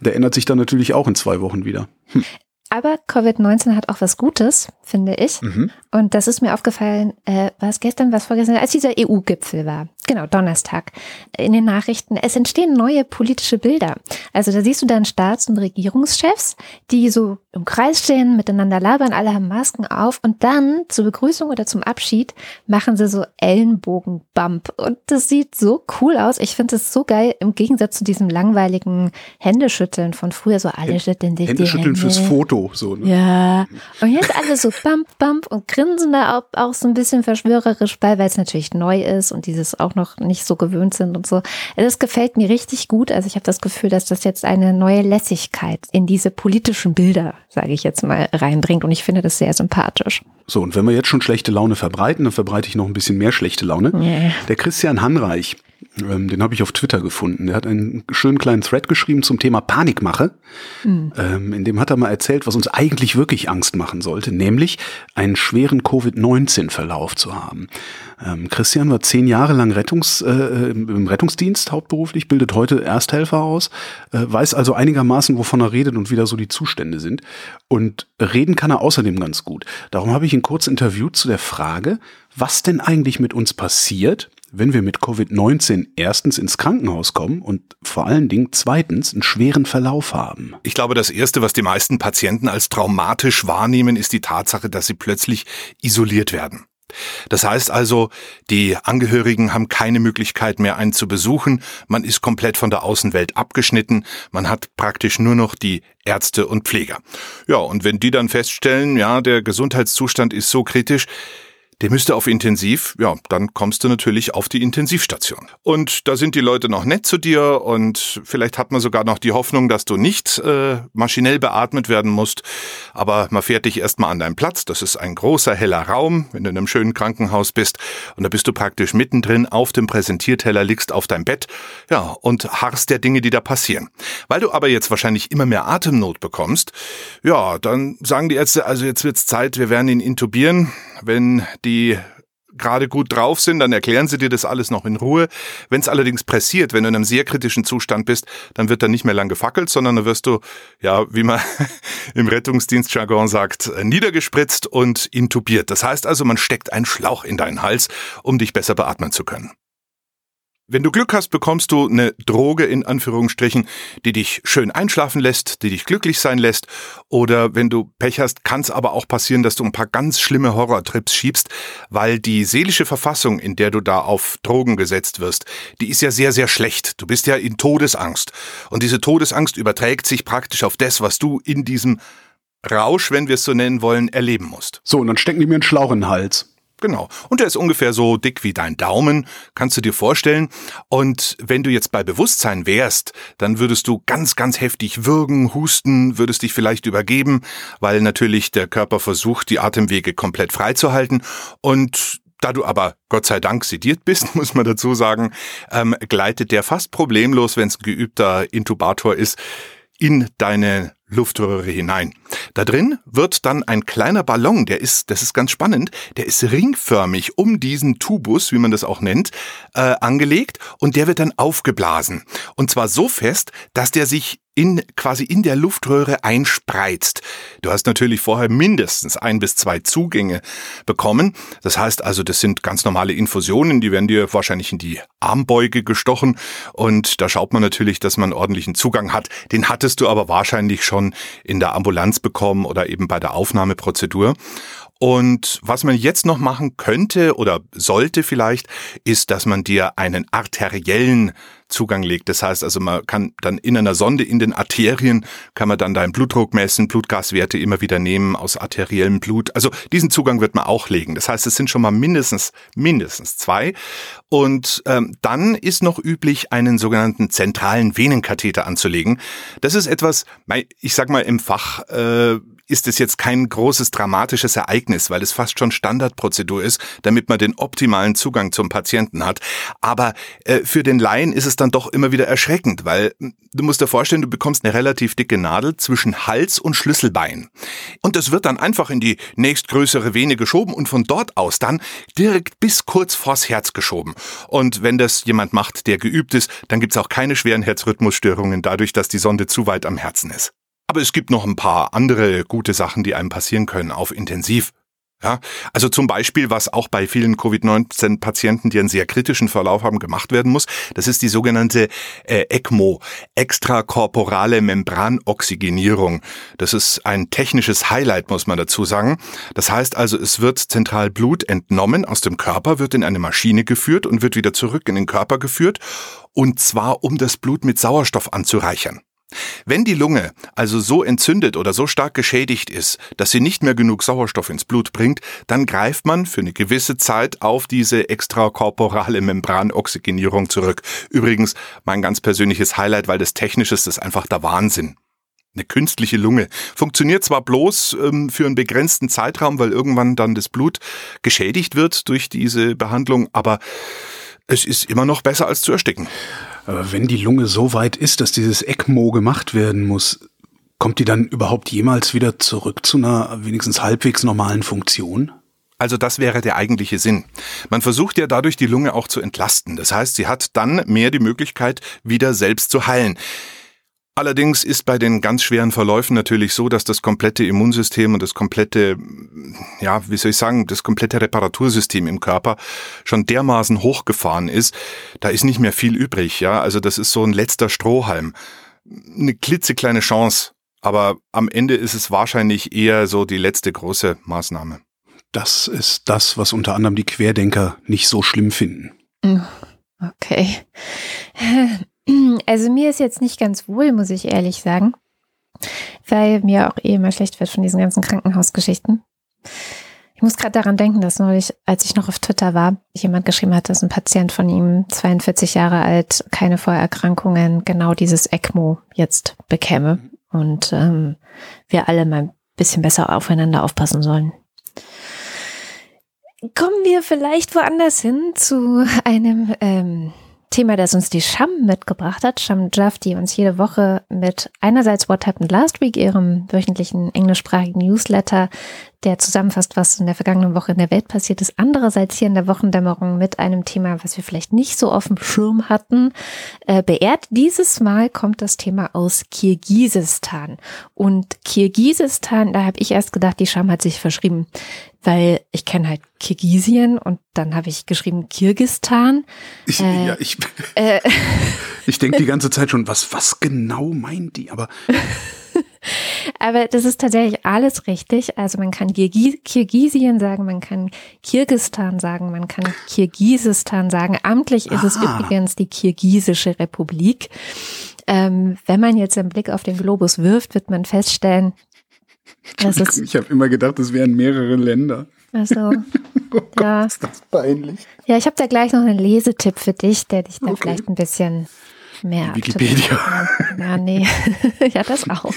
der ändert sich dann natürlich auch in zwei Wochen wieder. Hm. Aber Covid-19 hat auch was Gutes, finde ich. Mhm. Und das ist mir aufgefallen, äh, war es gestern, was vorgestern, als dieser EU-Gipfel war. Genau, Donnerstag. In den Nachrichten. Es entstehen neue politische Bilder. Also da siehst du dann Staats- und Regierungschefs, die so im Kreis stehen, miteinander labern, alle haben Masken auf und dann zur Begrüßung oder zum Abschied machen sie so Ellenbogen-Bump. Und das sieht so cool aus. Ich finde es so geil im Gegensatz zu diesem langweiligen Händeschütteln von früher. So alle schütteln sich Händeschütteln die Hände. fürs Foto. So, ne? Ja. Und jetzt alle so Bump, Bump und grinsen da auch, auch so ein bisschen verschwörerisch bei, weil es natürlich neu ist und dieses auch noch nicht so gewöhnt sind und so. Das gefällt mir richtig gut. Also ich habe das Gefühl, dass das jetzt eine neue Lässigkeit in diese politischen Bilder, sage ich jetzt mal, reinbringt. Und ich finde das sehr sympathisch. So, und wenn wir jetzt schon schlechte Laune verbreiten, dann verbreite ich noch ein bisschen mehr schlechte Laune. Yeah. Der Christian Hanreich, ähm, den habe ich auf Twitter gefunden. Der hat einen schönen kleinen Thread geschrieben zum Thema Panikmache. Mhm. Ähm, in dem hat er mal erzählt, was uns eigentlich wirklich Angst machen sollte, nämlich einen schweren Covid-19-Verlauf zu haben. Ähm, Christian war zehn Jahre lang Rettungs, äh, im Rettungsdienst hauptberuflich, bildet heute Ersthelfer aus, äh, weiß also einigermaßen, wovon er redet und wie da so die Zustände sind. Und reden kann er außerdem ganz gut. Darum habe ich ihn kurz interviewt zu der Frage, was denn eigentlich mit uns passiert, wenn wir mit Covid-19 erstens ins Krankenhaus kommen und vor allen Dingen zweitens einen schweren Verlauf haben. Ich glaube, das Erste, was die meisten Patienten als traumatisch wahrnehmen, ist die Tatsache, dass sie plötzlich isoliert werden. Das heißt also, die Angehörigen haben keine Möglichkeit mehr, einen zu besuchen. Man ist komplett von der Außenwelt abgeschnitten. Man hat praktisch nur noch die Ärzte und Pfleger. Ja, und wenn die dann feststellen, ja, der Gesundheitszustand ist so kritisch, der müsste auf Intensiv, ja, dann kommst du natürlich auf die Intensivstation. Und da sind die Leute noch nett zu dir und vielleicht hat man sogar noch die Hoffnung, dass du nicht äh, maschinell beatmet werden musst. Aber man fährt dich erstmal an deinen Platz. Das ist ein großer, heller Raum, wenn du in einem schönen Krankenhaus bist. Und da bist du praktisch mittendrin auf dem Präsentierteller, liegst auf deinem Bett, ja, und harrst der Dinge, die da passieren. Weil du aber jetzt wahrscheinlich immer mehr Atemnot bekommst, ja, dann sagen die Ärzte, also jetzt wird's Zeit, wir werden ihn intubieren. Wenn die gerade gut drauf sind, dann erklären sie dir das alles noch in Ruhe. Wenn es allerdings pressiert, wenn du in einem sehr kritischen Zustand bist, dann wird da nicht mehr lang gefackelt, sondern dann wirst du, ja, wie man [laughs] im Rettungsdienstjargon sagt, niedergespritzt und intubiert. Das heißt also, man steckt einen Schlauch in deinen Hals, um dich besser beatmen zu können. Wenn du Glück hast, bekommst du eine Droge in Anführungsstrichen, die dich schön einschlafen lässt, die dich glücklich sein lässt. Oder wenn du Pech hast, kann es aber auch passieren, dass du ein paar ganz schlimme Horrortrips schiebst, weil die seelische Verfassung, in der du da auf Drogen gesetzt wirst, die ist ja sehr, sehr schlecht. Du bist ja in Todesangst. Und diese Todesangst überträgt sich praktisch auf das, was du in diesem Rausch, wenn wir es so nennen wollen, erleben musst. So, und dann stecken die mir einen Schlauch in den Hals. Genau. Und der ist ungefähr so dick wie dein Daumen, kannst du dir vorstellen. Und wenn du jetzt bei Bewusstsein wärst, dann würdest du ganz, ganz heftig würgen, husten, würdest dich vielleicht übergeben, weil natürlich der Körper versucht, die Atemwege komplett freizuhalten. Und da du aber Gott sei Dank sediert bist, [laughs] muss man dazu sagen, ähm, gleitet der fast problemlos, wenn es ein geübter Intubator ist, in deine Luftröhre hinein. Da drin wird dann ein kleiner Ballon, der ist, das ist ganz spannend, der ist ringförmig um diesen Tubus, wie man das auch nennt, äh, angelegt und der wird dann aufgeblasen. Und zwar so fest, dass der sich in, quasi in der Luftröhre einspreizt. Du hast natürlich vorher mindestens ein bis zwei Zugänge bekommen. Das heißt also, das sind ganz normale Infusionen, die werden dir wahrscheinlich in die Armbeuge gestochen und da schaut man natürlich, dass man ordentlichen Zugang hat. Den hattest du aber wahrscheinlich schon in der Ambulanz bekommen oder eben bei der Aufnahmeprozedur. Und was man jetzt noch machen könnte oder sollte vielleicht, ist, dass man dir einen arteriellen Zugang legt. Das heißt also, man kann dann in einer Sonde in den Arterien, kann man dann deinen Blutdruck messen, Blutgaswerte immer wieder nehmen aus arteriellem Blut. Also diesen Zugang wird man auch legen. Das heißt, es sind schon mal mindestens, mindestens zwei. Und ähm, dann ist noch üblich, einen sogenannten zentralen Venenkatheter anzulegen. Das ist etwas, ich sag mal im Fach, äh, ist es jetzt kein großes dramatisches Ereignis, weil es fast schon Standardprozedur ist, damit man den optimalen Zugang zum Patienten hat. Aber äh, für den Laien ist es dann doch immer wieder erschreckend, weil hm, du musst dir vorstellen, du bekommst eine relativ dicke Nadel zwischen Hals und Schlüsselbein. Und das wird dann einfach in die nächstgrößere Vene geschoben und von dort aus dann direkt bis kurz vors Herz geschoben. Und wenn das jemand macht, der geübt ist, dann gibt's auch keine schweren Herzrhythmusstörungen dadurch, dass die Sonde zu weit am Herzen ist. Aber es gibt noch ein paar andere gute Sachen, die einem passieren können auf Intensiv. Ja, also zum Beispiel, was auch bei vielen Covid-19-Patienten, die einen sehr kritischen Verlauf haben, gemacht werden muss, das ist die sogenannte äh, ECMO, extrakorporale Membranoxygenierung. Das ist ein technisches Highlight, muss man dazu sagen. Das heißt also, es wird zentral Blut entnommen aus dem Körper, wird in eine Maschine geführt und wird wieder zurück in den Körper geführt, und zwar um das Blut mit Sauerstoff anzureichern. Wenn die Lunge also so entzündet oder so stark geschädigt ist, dass sie nicht mehr genug Sauerstoff ins Blut bringt, dann greift man für eine gewisse Zeit auf diese extrakorporale Membranoxygenierung zurück. Übrigens mein ganz persönliches Highlight, weil das technisch ist, ist einfach der Wahnsinn. Eine künstliche Lunge. Funktioniert zwar bloß ähm, für einen begrenzten Zeitraum, weil irgendwann dann das Blut geschädigt wird durch diese Behandlung, aber es ist immer noch besser als zu ersticken. Aber wenn die Lunge so weit ist, dass dieses ECMO gemacht werden muss, kommt die dann überhaupt jemals wieder zurück zu einer wenigstens halbwegs normalen Funktion? Also das wäre der eigentliche Sinn. Man versucht ja dadurch die Lunge auch zu entlasten. Das heißt, sie hat dann mehr die Möglichkeit, wieder selbst zu heilen. Allerdings ist bei den ganz schweren Verläufen natürlich so, dass das komplette Immunsystem und das komplette, ja, wie soll ich sagen, das komplette Reparatursystem im Körper schon dermaßen hochgefahren ist, da ist nicht mehr viel übrig, ja. Also das ist so ein letzter Strohhalm. Eine klitzekleine Chance, aber am Ende ist es wahrscheinlich eher so die letzte große Maßnahme. Das ist das, was unter anderem die Querdenker nicht so schlimm finden. Okay. [clears throat] Also mir ist jetzt nicht ganz wohl, muss ich ehrlich sagen, weil mir auch eh immer schlecht wird von diesen ganzen Krankenhausgeschichten. Ich muss gerade daran denken, dass neulich, als ich noch auf Twitter war, jemand geschrieben hat, dass ein Patient von ihm, 42 Jahre alt, keine Vorerkrankungen, genau dieses ECMO jetzt bekäme und ähm, wir alle mal ein bisschen besser aufeinander aufpassen sollen. Kommen wir vielleicht woanders hin zu einem ähm, Thema, das uns die Sham mitgebracht hat. Sham Jaff, die uns jede Woche mit einerseits What Happened Last Week, ihrem wöchentlichen englischsprachigen Newsletter, der zusammenfasst, was in der vergangenen Woche in der Welt passiert ist. Andererseits hier in der Wochendämmerung mit einem Thema, was wir vielleicht nicht so auf dem Schirm hatten, äh, beehrt. Dieses Mal kommt das Thema aus Kirgisistan. Und Kirgisistan, da habe ich erst gedacht, die Scham hat sich verschrieben weil ich kenne halt Kirgisien und dann habe ich geschrieben Kirgistan. Ich, äh, ja, ich, äh, [laughs] ich denke die [laughs] ganze Zeit schon, was, was genau meint die? Aber aber das ist tatsächlich alles richtig. Also man kann Kirgisien sagen, man kann Kirgistan sagen, man kann Kirgisistan sagen. Amtlich ist es übrigens die Kirgisische Republik. Ähm, wenn man jetzt einen Blick auf den Globus wirft, wird man feststellen, ist, ich habe immer gedacht, es wären mehrere Länder. Also, [laughs] oh Gott, ja. ist das peinlich. Ja, ich habe da gleich noch einen Lesetipp für dich, der dich da okay. vielleicht ein bisschen mehr. Wikipedia. [laughs] Ja, nee. [laughs] ja, das auch.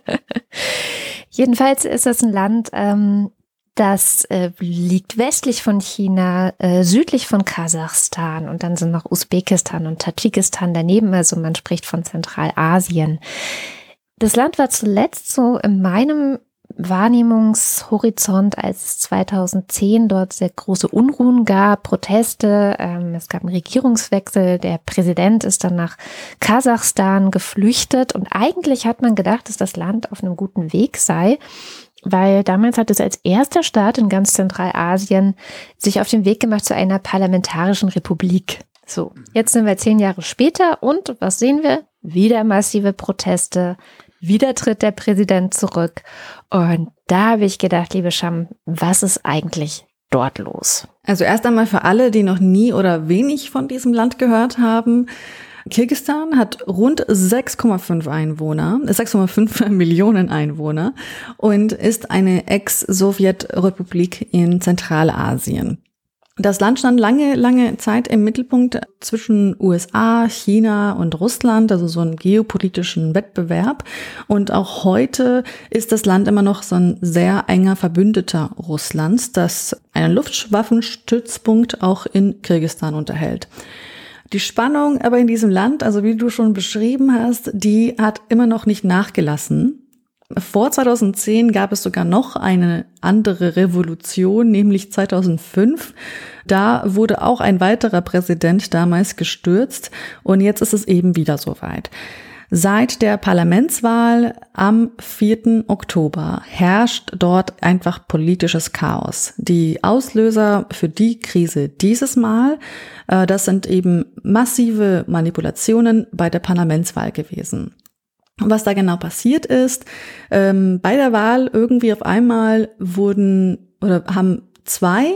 [laughs] Jedenfalls ist das ein Land, ähm, das äh, liegt westlich von China, äh, südlich von Kasachstan und dann sind noch Usbekistan und Tadschikistan daneben. Also man spricht von Zentralasien. Das Land war zuletzt so in meinem Wahrnehmungshorizont, als es 2010 dort sehr große Unruhen gab, Proteste, ähm, es gab einen Regierungswechsel, der Präsident ist dann nach Kasachstan geflüchtet und eigentlich hat man gedacht, dass das Land auf einem guten Weg sei, weil damals hat es als erster Staat in ganz Zentralasien sich auf den Weg gemacht zu einer parlamentarischen Republik. So, jetzt sind wir zehn Jahre später und was sehen wir? Wieder massive Proteste, wieder tritt der Präsident zurück. Und da habe ich gedacht, liebe Scham, was ist eigentlich dort los? Also erst einmal für alle, die noch nie oder wenig von diesem Land gehört haben. Kirgistan hat rund 6,5 Einwohner, 6,5 [laughs] Millionen Einwohner und ist eine Ex-Sowjetrepublik in Zentralasien. Das Land stand lange, lange Zeit im Mittelpunkt zwischen USA, China und Russland, also so einem geopolitischen Wettbewerb. Und auch heute ist das Land immer noch so ein sehr enger Verbündeter Russlands, das einen Luftwaffenstützpunkt auch in Kirgistan unterhält. Die Spannung aber in diesem Land, also wie du schon beschrieben hast, die hat immer noch nicht nachgelassen. Vor 2010 gab es sogar noch eine andere Revolution, nämlich 2005. Da wurde auch ein weiterer Präsident damals gestürzt und jetzt ist es eben wieder soweit. Seit der Parlamentswahl am 4. Oktober herrscht dort einfach politisches Chaos. Die Auslöser für die Krise dieses Mal, äh, das sind eben massive Manipulationen bei der Parlamentswahl gewesen. Was da genau passiert ist, ähm, bei der Wahl irgendwie auf einmal wurden oder haben zwei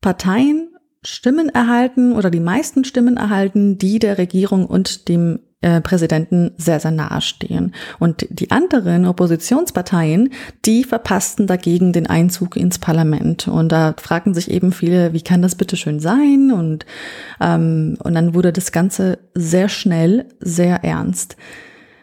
Parteien Stimmen erhalten oder die meisten Stimmen erhalten, die der Regierung und dem äh, Präsidenten sehr, sehr nahe stehen. Und die anderen Oppositionsparteien, die verpassten dagegen den Einzug ins Parlament. Und da fragten sich eben viele, wie kann das bitte schön sein? Und, ähm, und dann wurde das Ganze sehr schnell, sehr ernst.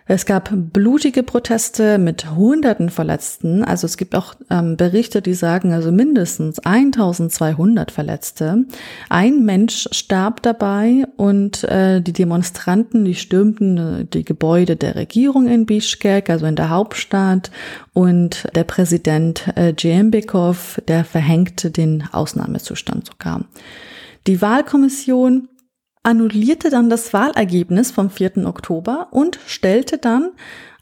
Es gab blutige Proteste mit hunderten Verletzten. Also es gibt auch ähm, Berichte, die sagen, also mindestens 1200 Verletzte. Ein Mensch starb dabei und äh, die Demonstranten, die stürmten äh, die Gebäude der Regierung in Bishkek, also in der Hauptstadt. Und der Präsident äh, Djembekov, der verhängte den Ausnahmezustand sogar. Die Wahlkommission annullierte dann das Wahlergebnis vom 4. Oktober und stellte dann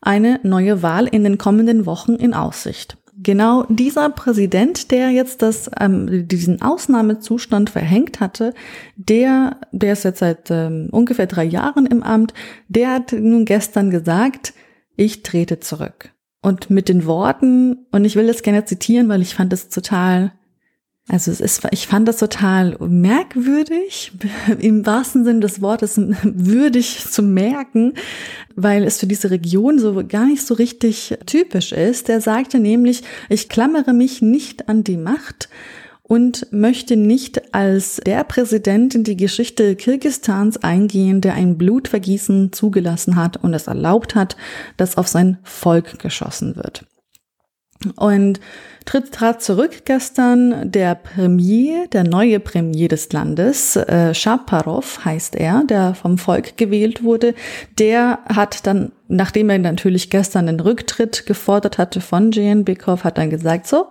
eine neue Wahl in den kommenden Wochen in Aussicht. Genau dieser Präsident, der jetzt das, ähm, diesen Ausnahmezustand verhängt hatte, der, der ist jetzt seit ähm, ungefähr drei Jahren im Amt, der hat nun gestern gesagt, ich trete zurück. Und mit den Worten, und ich will das gerne zitieren, weil ich fand es total also es ist, ich fand das total merkwürdig, [laughs] im wahrsten Sinne des Wortes [laughs] würdig zu merken, weil es für diese Region so gar nicht so richtig typisch ist. Er sagte nämlich, ich klammere mich nicht an die Macht und möchte nicht als der Präsident in die Geschichte Kirgistans eingehen, der ein Blutvergießen zugelassen hat und es erlaubt hat, dass auf sein Volk geschossen wird. Und tritt trat zurück gestern der Premier, der neue Premier des Landes, äh, Shaparov heißt er, der vom Volk gewählt wurde. Der hat dann, nachdem er natürlich gestern den Rücktritt gefordert hatte von Bekov, hat dann gesagt, so,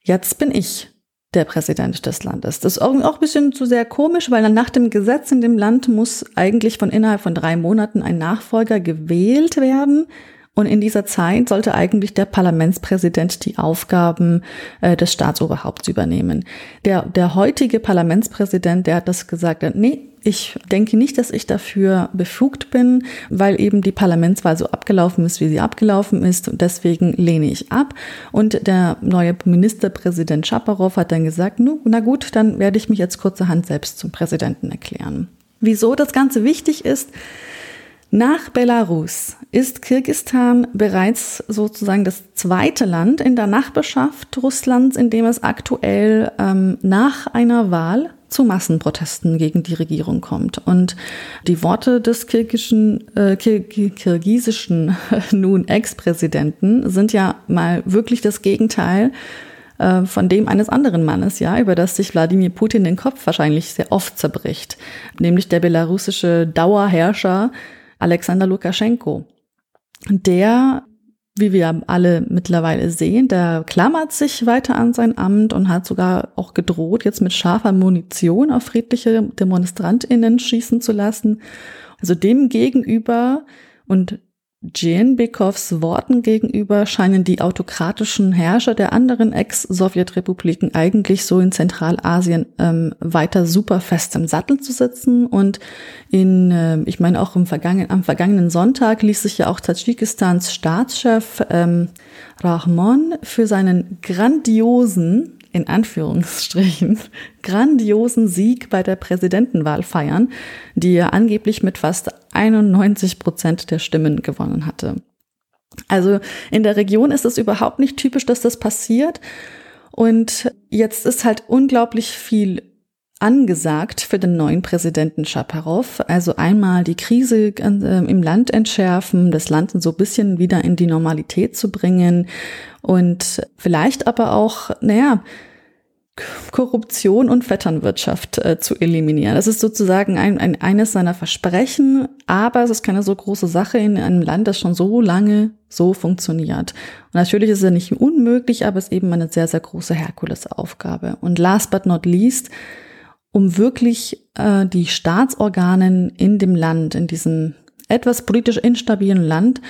jetzt bin ich der Präsident des Landes. Das ist auch ein bisschen zu sehr komisch, weil dann nach dem Gesetz in dem Land muss eigentlich von innerhalb von drei Monaten ein Nachfolger gewählt werden. Und in dieser Zeit sollte eigentlich der Parlamentspräsident die Aufgaben äh, des Staatsoberhaupts übernehmen. Der, der heutige Parlamentspräsident, der hat das gesagt, nee, ich denke nicht, dass ich dafür befugt bin, weil eben die Parlamentswahl so abgelaufen ist, wie sie abgelaufen ist. Und deswegen lehne ich ab. Und der neue Ministerpräsident Schaparow hat dann gesagt, na gut, dann werde ich mich jetzt kurzerhand selbst zum Präsidenten erklären. Wieso das Ganze wichtig ist, nach Belarus ist Kirgistan bereits sozusagen das zweite Land in der Nachbarschaft Russlands, in dem es aktuell ähm, nach einer Wahl zu Massenprotesten gegen die Regierung kommt. Und die Worte des kirgischen, äh, kir kirgisischen [laughs] nun Ex-Präsidenten sind ja mal wirklich das Gegenteil äh, von dem eines anderen Mannes, ja, über das sich Wladimir Putin den Kopf wahrscheinlich sehr oft zerbricht, nämlich der belarussische Dauerherrscher Alexander Lukaschenko. Der, wie wir alle mittlerweile sehen, der klammert sich weiter an sein Amt und hat sogar auch gedroht, jetzt mit scharfer Munition auf friedliche DemonstrantInnen schießen zu lassen. Also dem gegenüber und Djenbekovs Worten gegenüber scheinen die autokratischen Herrscher der anderen Ex-Sowjetrepubliken eigentlich so in Zentralasien ähm, weiter super fest im Sattel zu sitzen. Und in, äh, ich meine auch im vergangenen, am vergangenen Sonntag ließ sich ja auch Tadschikistans Staatschef ähm, Rahmon für seinen grandiosen in Anführungsstrichen grandiosen Sieg bei der Präsidentenwahl feiern, die er angeblich mit fast 91 Prozent der Stimmen gewonnen hatte. Also in der Region ist es überhaupt nicht typisch, dass das passiert. Und jetzt ist halt unglaublich viel angesagt für den neuen Präsidenten Shaparov. Also einmal die Krise äh, im Land entschärfen, das Land so ein bisschen wieder in die Normalität zu bringen und vielleicht aber auch, naja, Korruption und Vetternwirtschaft äh, zu eliminieren. Das ist sozusagen ein, ein, eines seiner Versprechen, aber es ist keine so große Sache in einem Land, das schon so lange so funktioniert. Und natürlich ist es nicht unmöglich, aber es ist eben eine sehr, sehr große Herkulesaufgabe. Und last but not least, um wirklich äh, die Staatsorganen in dem Land, in diesem etwas politisch instabilen Land,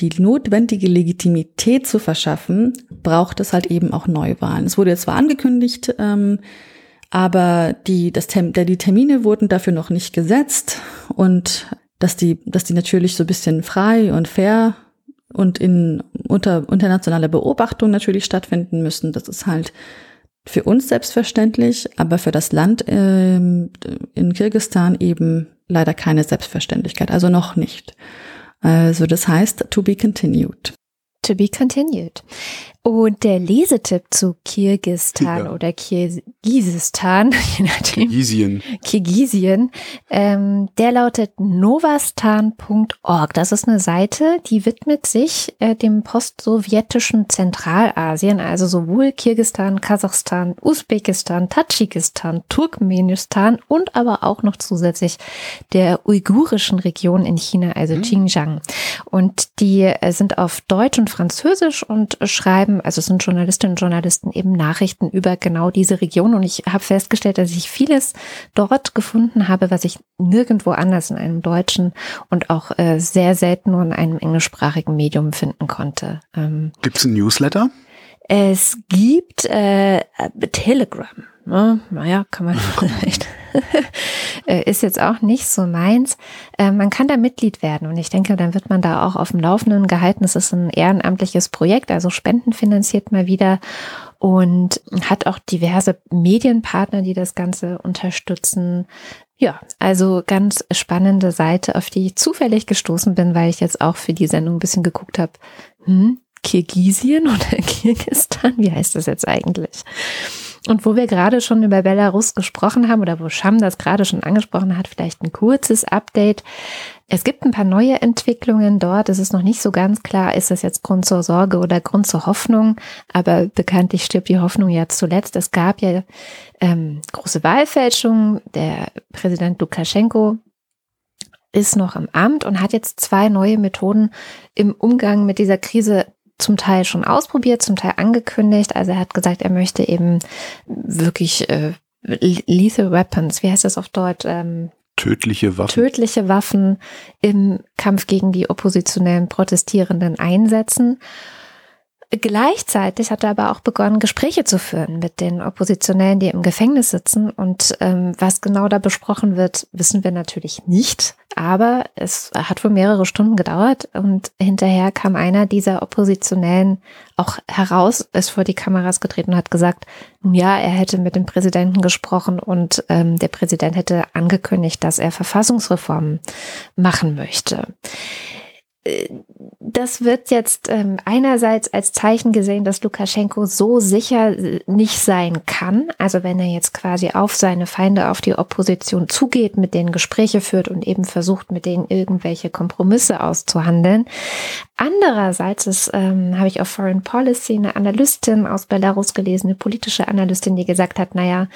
die notwendige Legitimität zu verschaffen, braucht es halt eben auch Neuwahlen. Es wurde jetzt zwar angekündigt, ähm, aber die, das, die Termine wurden dafür noch nicht gesetzt und dass die, dass die natürlich so ein bisschen frei und fair und in unter internationaler Beobachtung natürlich stattfinden müssen. Das ist halt für uns selbstverständlich, aber für das Land ähm, in Kirgistan eben leider keine Selbstverständlichkeit, also noch nicht. Also das heißt, to be continued. To be continued. Und der Lesetipp zu Kirgistan ja. oder Kirgisistan, [laughs] je nachdem. Kirgisien. Kirgisien, ähm, der lautet novastan.org. Das ist eine Seite, die widmet sich äh, dem postsowjetischen Zentralasien, also sowohl Kirgistan, Kasachstan, Usbekistan, Tadschikistan, Turkmenistan und aber auch noch zusätzlich der uigurischen Region in China, also mhm. Xinjiang. Und die äh, sind auf Deutsch und Französisch und schreiben also es sind Journalistinnen und Journalisten eben Nachrichten über genau diese Region. Und ich habe festgestellt, dass ich vieles dort gefunden habe, was ich nirgendwo anders in einem deutschen und auch äh, sehr selten nur in einem englischsprachigen Medium finden konnte. Ähm, Gibt es ein Newsletter? Es gibt äh, Telegram. Ne? Naja, kann man [laughs] vielleicht. [laughs] Äh, ist jetzt auch nicht so meins. Äh, man kann da Mitglied werden und ich denke, dann wird man da auch auf dem Laufenden gehalten. Es ist ein ehrenamtliches Projekt, also spendenfinanziert mal wieder und hat auch diverse Medienpartner, die das Ganze unterstützen. Ja, also ganz spannende Seite, auf die ich zufällig gestoßen bin, weil ich jetzt auch für die Sendung ein bisschen geguckt habe. Hm, Kirgisien oder [laughs] Kirgistan? Wie heißt das jetzt eigentlich? Und wo wir gerade schon über Belarus gesprochen haben oder wo Sham das gerade schon angesprochen hat, vielleicht ein kurzes Update. Es gibt ein paar neue Entwicklungen dort. Es ist noch nicht so ganz klar, ist das jetzt Grund zur Sorge oder Grund zur Hoffnung. Aber bekanntlich stirbt die Hoffnung ja zuletzt. Es gab ja ähm, große Wahlfälschungen. Der Präsident Lukaschenko ist noch im Amt und hat jetzt zwei neue Methoden im Umgang mit dieser Krise zum Teil schon ausprobiert, zum Teil angekündigt. Also er hat gesagt, er möchte eben wirklich äh, lethal weapons, wie heißt das auf Deutsch? Ähm, tödliche Waffen. Tödliche Waffen im Kampf gegen die oppositionellen Protestierenden einsetzen. Gleichzeitig hat er aber auch begonnen, Gespräche zu führen mit den Oppositionellen, die im Gefängnis sitzen. Und ähm, was genau da besprochen wird, wissen wir natürlich nicht. Aber es hat wohl mehrere Stunden gedauert und hinterher kam einer dieser Oppositionellen auch heraus, ist vor die Kameras getreten und hat gesagt, ja, er hätte mit dem Präsidenten gesprochen und ähm, der Präsident hätte angekündigt, dass er Verfassungsreformen machen möchte das wird jetzt ähm, einerseits als Zeichen gesehen, dass Lukaschenko so sicher äh, nicht sein kann. Also wenn er jetzt quasi auf seine Feinde, auf die Opposition zugeht, mit denen Gespräche führt und eben versucht, mit denen irgendwelche Kompromisse auszuhandeln. Andererseits ist, ähm, habe ich auf Foreign Policy eine Analystin aus Belarus gelesen, eine politische Analystin, die gesagt hat, naja,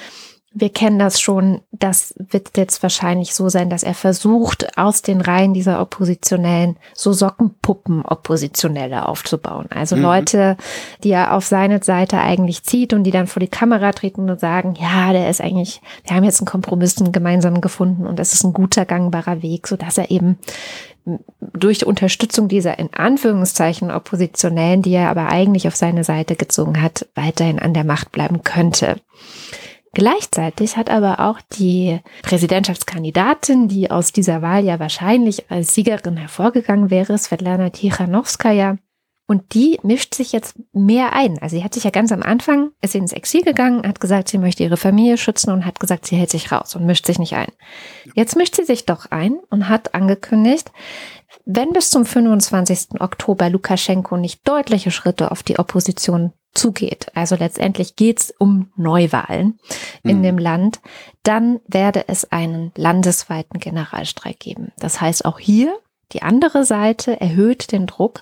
wir kennen das schon, das wird jetzt wahrscheinlich so sein, dass er versucht, aus den Reihen dieser Oppositionellen so Sockenpuppen-Oppositionelle aufzubauen. Also mhm. Leute, die er auf seine Seite eigentlich zieht und die dann vor die Kamera treten und sagen, ja, der ist eigentlich, wir haben jetzt einen Kompromiss gemeinsam gefunden und es ist ein guter, gangbarer Weg, so dass er eben durch die Unterstützung dieser in Anführungszeichen Oppositionellen, die er aber eigentlich auf seine Seite gezogen hat, weiterhin an der Macht bleiben könnte. Gleichzeitig hat aber auch die Präsidentschaftskandidatin, die aus dieser Wahl ja wahrscheinlich als Siegerin hervorgegangen wäre, Svetlana Tichanowskaja, und die mischt sich jetzt mehr ein. Also sie hat sich ja ganz am Anfang, ist ins Exil gegangen, hat gesagt, sie möchte ihre Familie schützen und hat gesagt, sie hält sich raus und mischt sich nicht ein. Jetzt mischt sie sich doch ein und hat angekündigt, wenn bis zum 25. Oktober Lukaschenko nicht deutliche Schritte auf die Opposition zugeht, also letztendlich geht's um Neuwahlen in Mhm. dem Land, dann werde es einen landesweiten Generalstreik geben. Das heißt, auch hier die andere Seite erhöht den Druck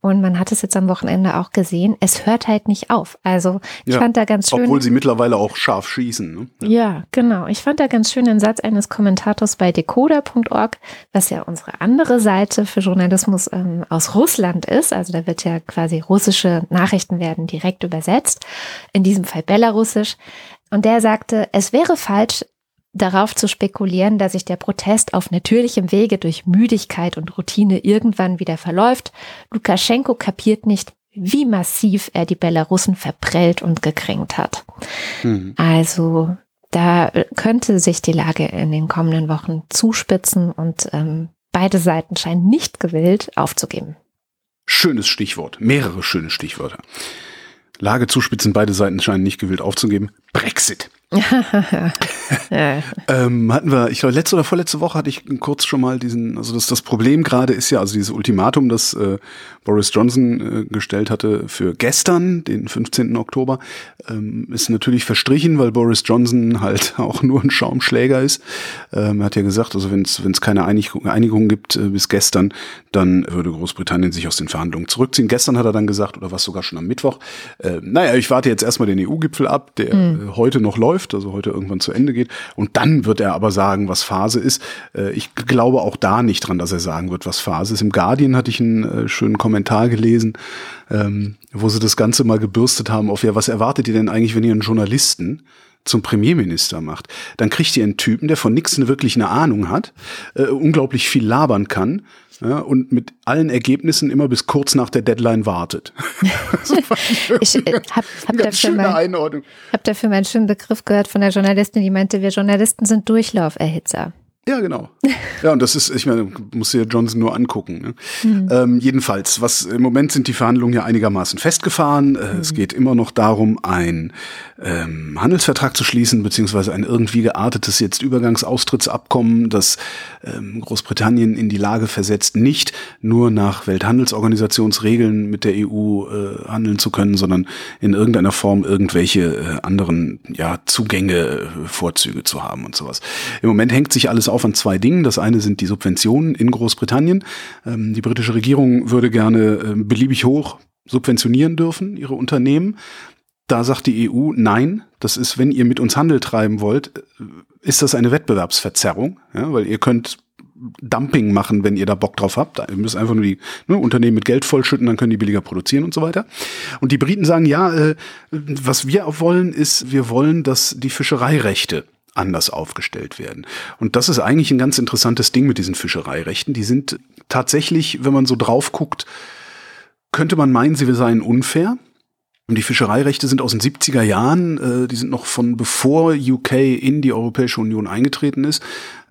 und man hat es jetzt am Wochenende auch gesehen, es hört halt nicht auf. Also ich Ja, fand da ganz schön. Obwohl sie mittlerweile auch scharf schießen. Ne? Ja, genau. Ich fand da ganz schön den Satz eines Kommentators bei decoder.org, was ja unsere andere Seite für Journalismus ähm, aus Russland ist. Also da wird ja quasi russische Nachrichten werden direkt übersetzt, in diesem Fall belarussisch. Und der sagte, es wäre falsch, darauf zu spekulieren, dass sich der Protest auf natürlichem Wege durch Müdigkeit und Routine irgendwann wieder verläuft. Lukaschenko kapiert nicht, wie massiv er die Belarussen verprellt und gekränkt hat. Mhm. Also da könnte sich die Lage in den kommenden Wochen zuspitzen und ähm, beide Seiten scheinen nicht gewillt aufzugeben. Schönes Stichwort. Mehrere schöne Stichwörter. Lage zuspitzen, beide Seiten scheinen nicht gewillt aufzugeben. Brexit. [laughs] ja. Ähm, hatten wir, ich glaube, letzte oder vorletzte Woche hatte ich kurz schon mal diesen, also das, das Problem gerade ist ja, also dieses Ultimatum, das äh, Boris Johnson äh, gestellt hatte für gestern, den 15. Oktober, ähm, ist natürlich verstrichen, weil Boris Johnson halt [laughs] auch nur ein Schaumschläger ist. Ähm, er hat ja gesagt, also wenn es keine Einigung, Einigung gibt äh, bis gestern, dann würde Großbritannien sich aus den Verhandlungen zurückziehen. Gestern hat er dann gesagt, oder was sogar schon am Mittwoch, äh, naja, ich warte jetzt erstmal den EU-Gipfel ab, der äh, heute noch läuft, also heute irgendwann zu Ende geht. Und dann wird er aber sagen, was Phase ist. Äh, ich glaube auch da nicht dran, dass er sagen wird, was Phase ist. Im Guardian hatte ich einen äh, schönen Kommentar gelesen, ähm, wo sie das Ganze mal gebürstet haben auf, ja, was erwartet ihr denn eigentlich, wenn ihr einen Journalisten zum Premierminister macht, dann kriegt ihr einen Typen, der von nichts wirklich eine Ahnung hat, unglaublich viel labern kann ja, und mit allen Ergebnissen immer bis kurz nach der Deadline wartet. [laughs] Ich äh, habe hab dafür, mal, hab dafür mal einen schönen Begriff gehört von der Journalistin, die meinte, wir Journalisten sind Durchlauferhitzer. Ja, genau. [laughs] Ja, und das ist, ich meine, muss dir Johnson nur angucken. Ne? Ähm, jedenfalls, was im Moment sind die Verhandlungen ja einigermaßen festgefahren. Äh, Es geht immer noch darum, ein ähm, Handelsvertrag zu schließen, beziehungsweise ein irgendwie geartetes jetzt Übergangsaustrittsabkommen, das ähm, Großbritannien in die Lage versetzt, nicht nur nach Welthandelsorganisationsregeln mit der EU äh, handeln zu können, sondern in irgendeiner Form irgendwelche äh, anderen ja, Zugänge, äh, Vorzüge zu haben und sowas. Im Moment hängt sich alles auf an zwei Dingen. Das eine sind die Subventionen in Großbritannien. Ähm, die britische Regierung würde gerne äh, beliebig hoch subventionieren dürfen, ihre Unternehmen. Da sagt die EU, nein, das ist, wenn ihr mit uns Handel treiben wollt, äh, ist das eine Wettbewerbsverzerrung, ja, weil ihr könnt Dumping machen, wenn ihr da Bock drauf habt. Ihr müsst einfach nur die ne, Unternehmen mit Geld vollschütten, dann können die billiger produzieren und so weiter. Und die Briten sagen, ja, äh, was wir wollen, ist, wir wollen, dass die Fischereirechte anders aufgestellt werden. Und das ist eigentlich ein ganz interessantes Ding mit diesen Fischereirechten. Die sind tatsächlich, wenn man so drauf guckt, könnte man meinen, sie seien unfair. Und die Fischereirechte sind aus den 70er Jahren, äh, die sind noch von bevor UK in die Europäische Union eingetreten ist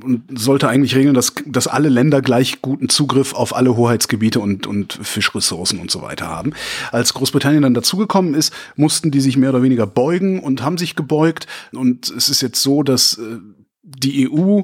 und sollte eigentlich regeln, dass, dass alle Länder gleich guten Zugriff auf alle Hoheitsgebiete und, und Fischressourcen und so weiter haben. Als Großbritannien dann dazugekommen ist, mussten die sich mehr oder weniger beugen und haben sich gebeugt. Und es ist jetzt so, dass äh, die EU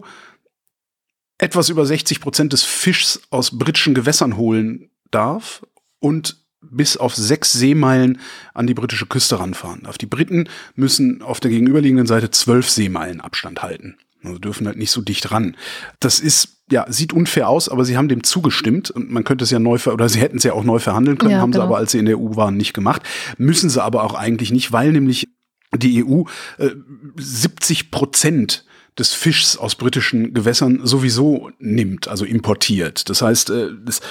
etwas über 60 Prozent des Fischs aus britischen Gewässern holen darf und bis auf sechs Seemeilen an die britische Küste ranfahren darf. Die Briten müssen auf der gegenüberliegenden Seite zwölf Seemeilen Abstand halten. Also dürfen halt nicht so dicht ran. Das ist, ja, sieht unfair aus, aber sie haben dem zugestimmt und man könnte es ja neu, ver oder sie hätten es ja auch neu verhandeln können, Ja, haben genau. sie aber, als sie in der EU waren, nicht gemacht. Müssen sie aber auch eigentlich nicht, weil nämlich die EU äh, 70 Prozent des Fischs aus britischen Gewässern sowieso nimmt, also importiert. Das heißt, äh, es,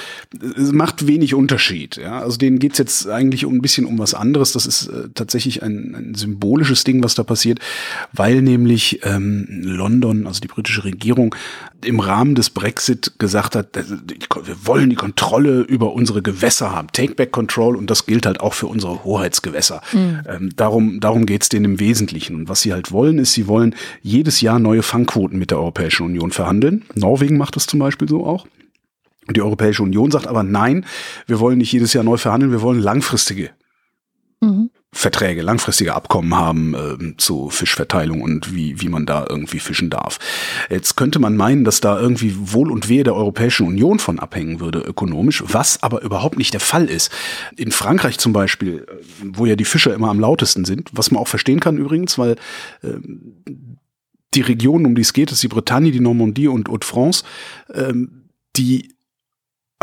macht wenig Unterschied. Ja? Also denen geht's jetzt eigentlich ein bisschen um was anderes. Das ist äh, tatsächlich ein, ein symbolisches Ding, was da passiert, weil nämlich ähm, London, also die britische Regierung, im Rahmen des Brexit gesagt hat, wir wollen die Kontrolle über unsere Gewässer haben, Take-Back Control und das gilt halt auch für unsere Hoheitsgewässer. Ähm, darum darum geht's denen im Wesentlichen. Und was sie halt wollen, ist, sie wollen jedes Jahr neue Fangquoten mit der Europäischen Union verhandeln. Norwegen macht das zum Beispiel so auch. Und die Europäische Union sagt aber nein, wir wollen nicht jedes Jahr neu verhandeln, wir wollen langfristige Mhm. Verträge, langfristige Abkommen haben äh, zu Fischverteilung und wie, wie man da irgendwie fischen darf. Jetzt könnte man meinen, dass da irgendwie Wohl und Wehe der Europäischen Union von abhängen würde, ökonomisch, was aber überhaupt nicht der Fall ist. In Frankreich zum Beispiel, äh, wo ja die Fischer immer am lautesten sind, was man auch verstehen kann übrigens, weil äh, die Regionen, um die es geht, ist die Bretagne, die Normandie und Haute-France, äh, die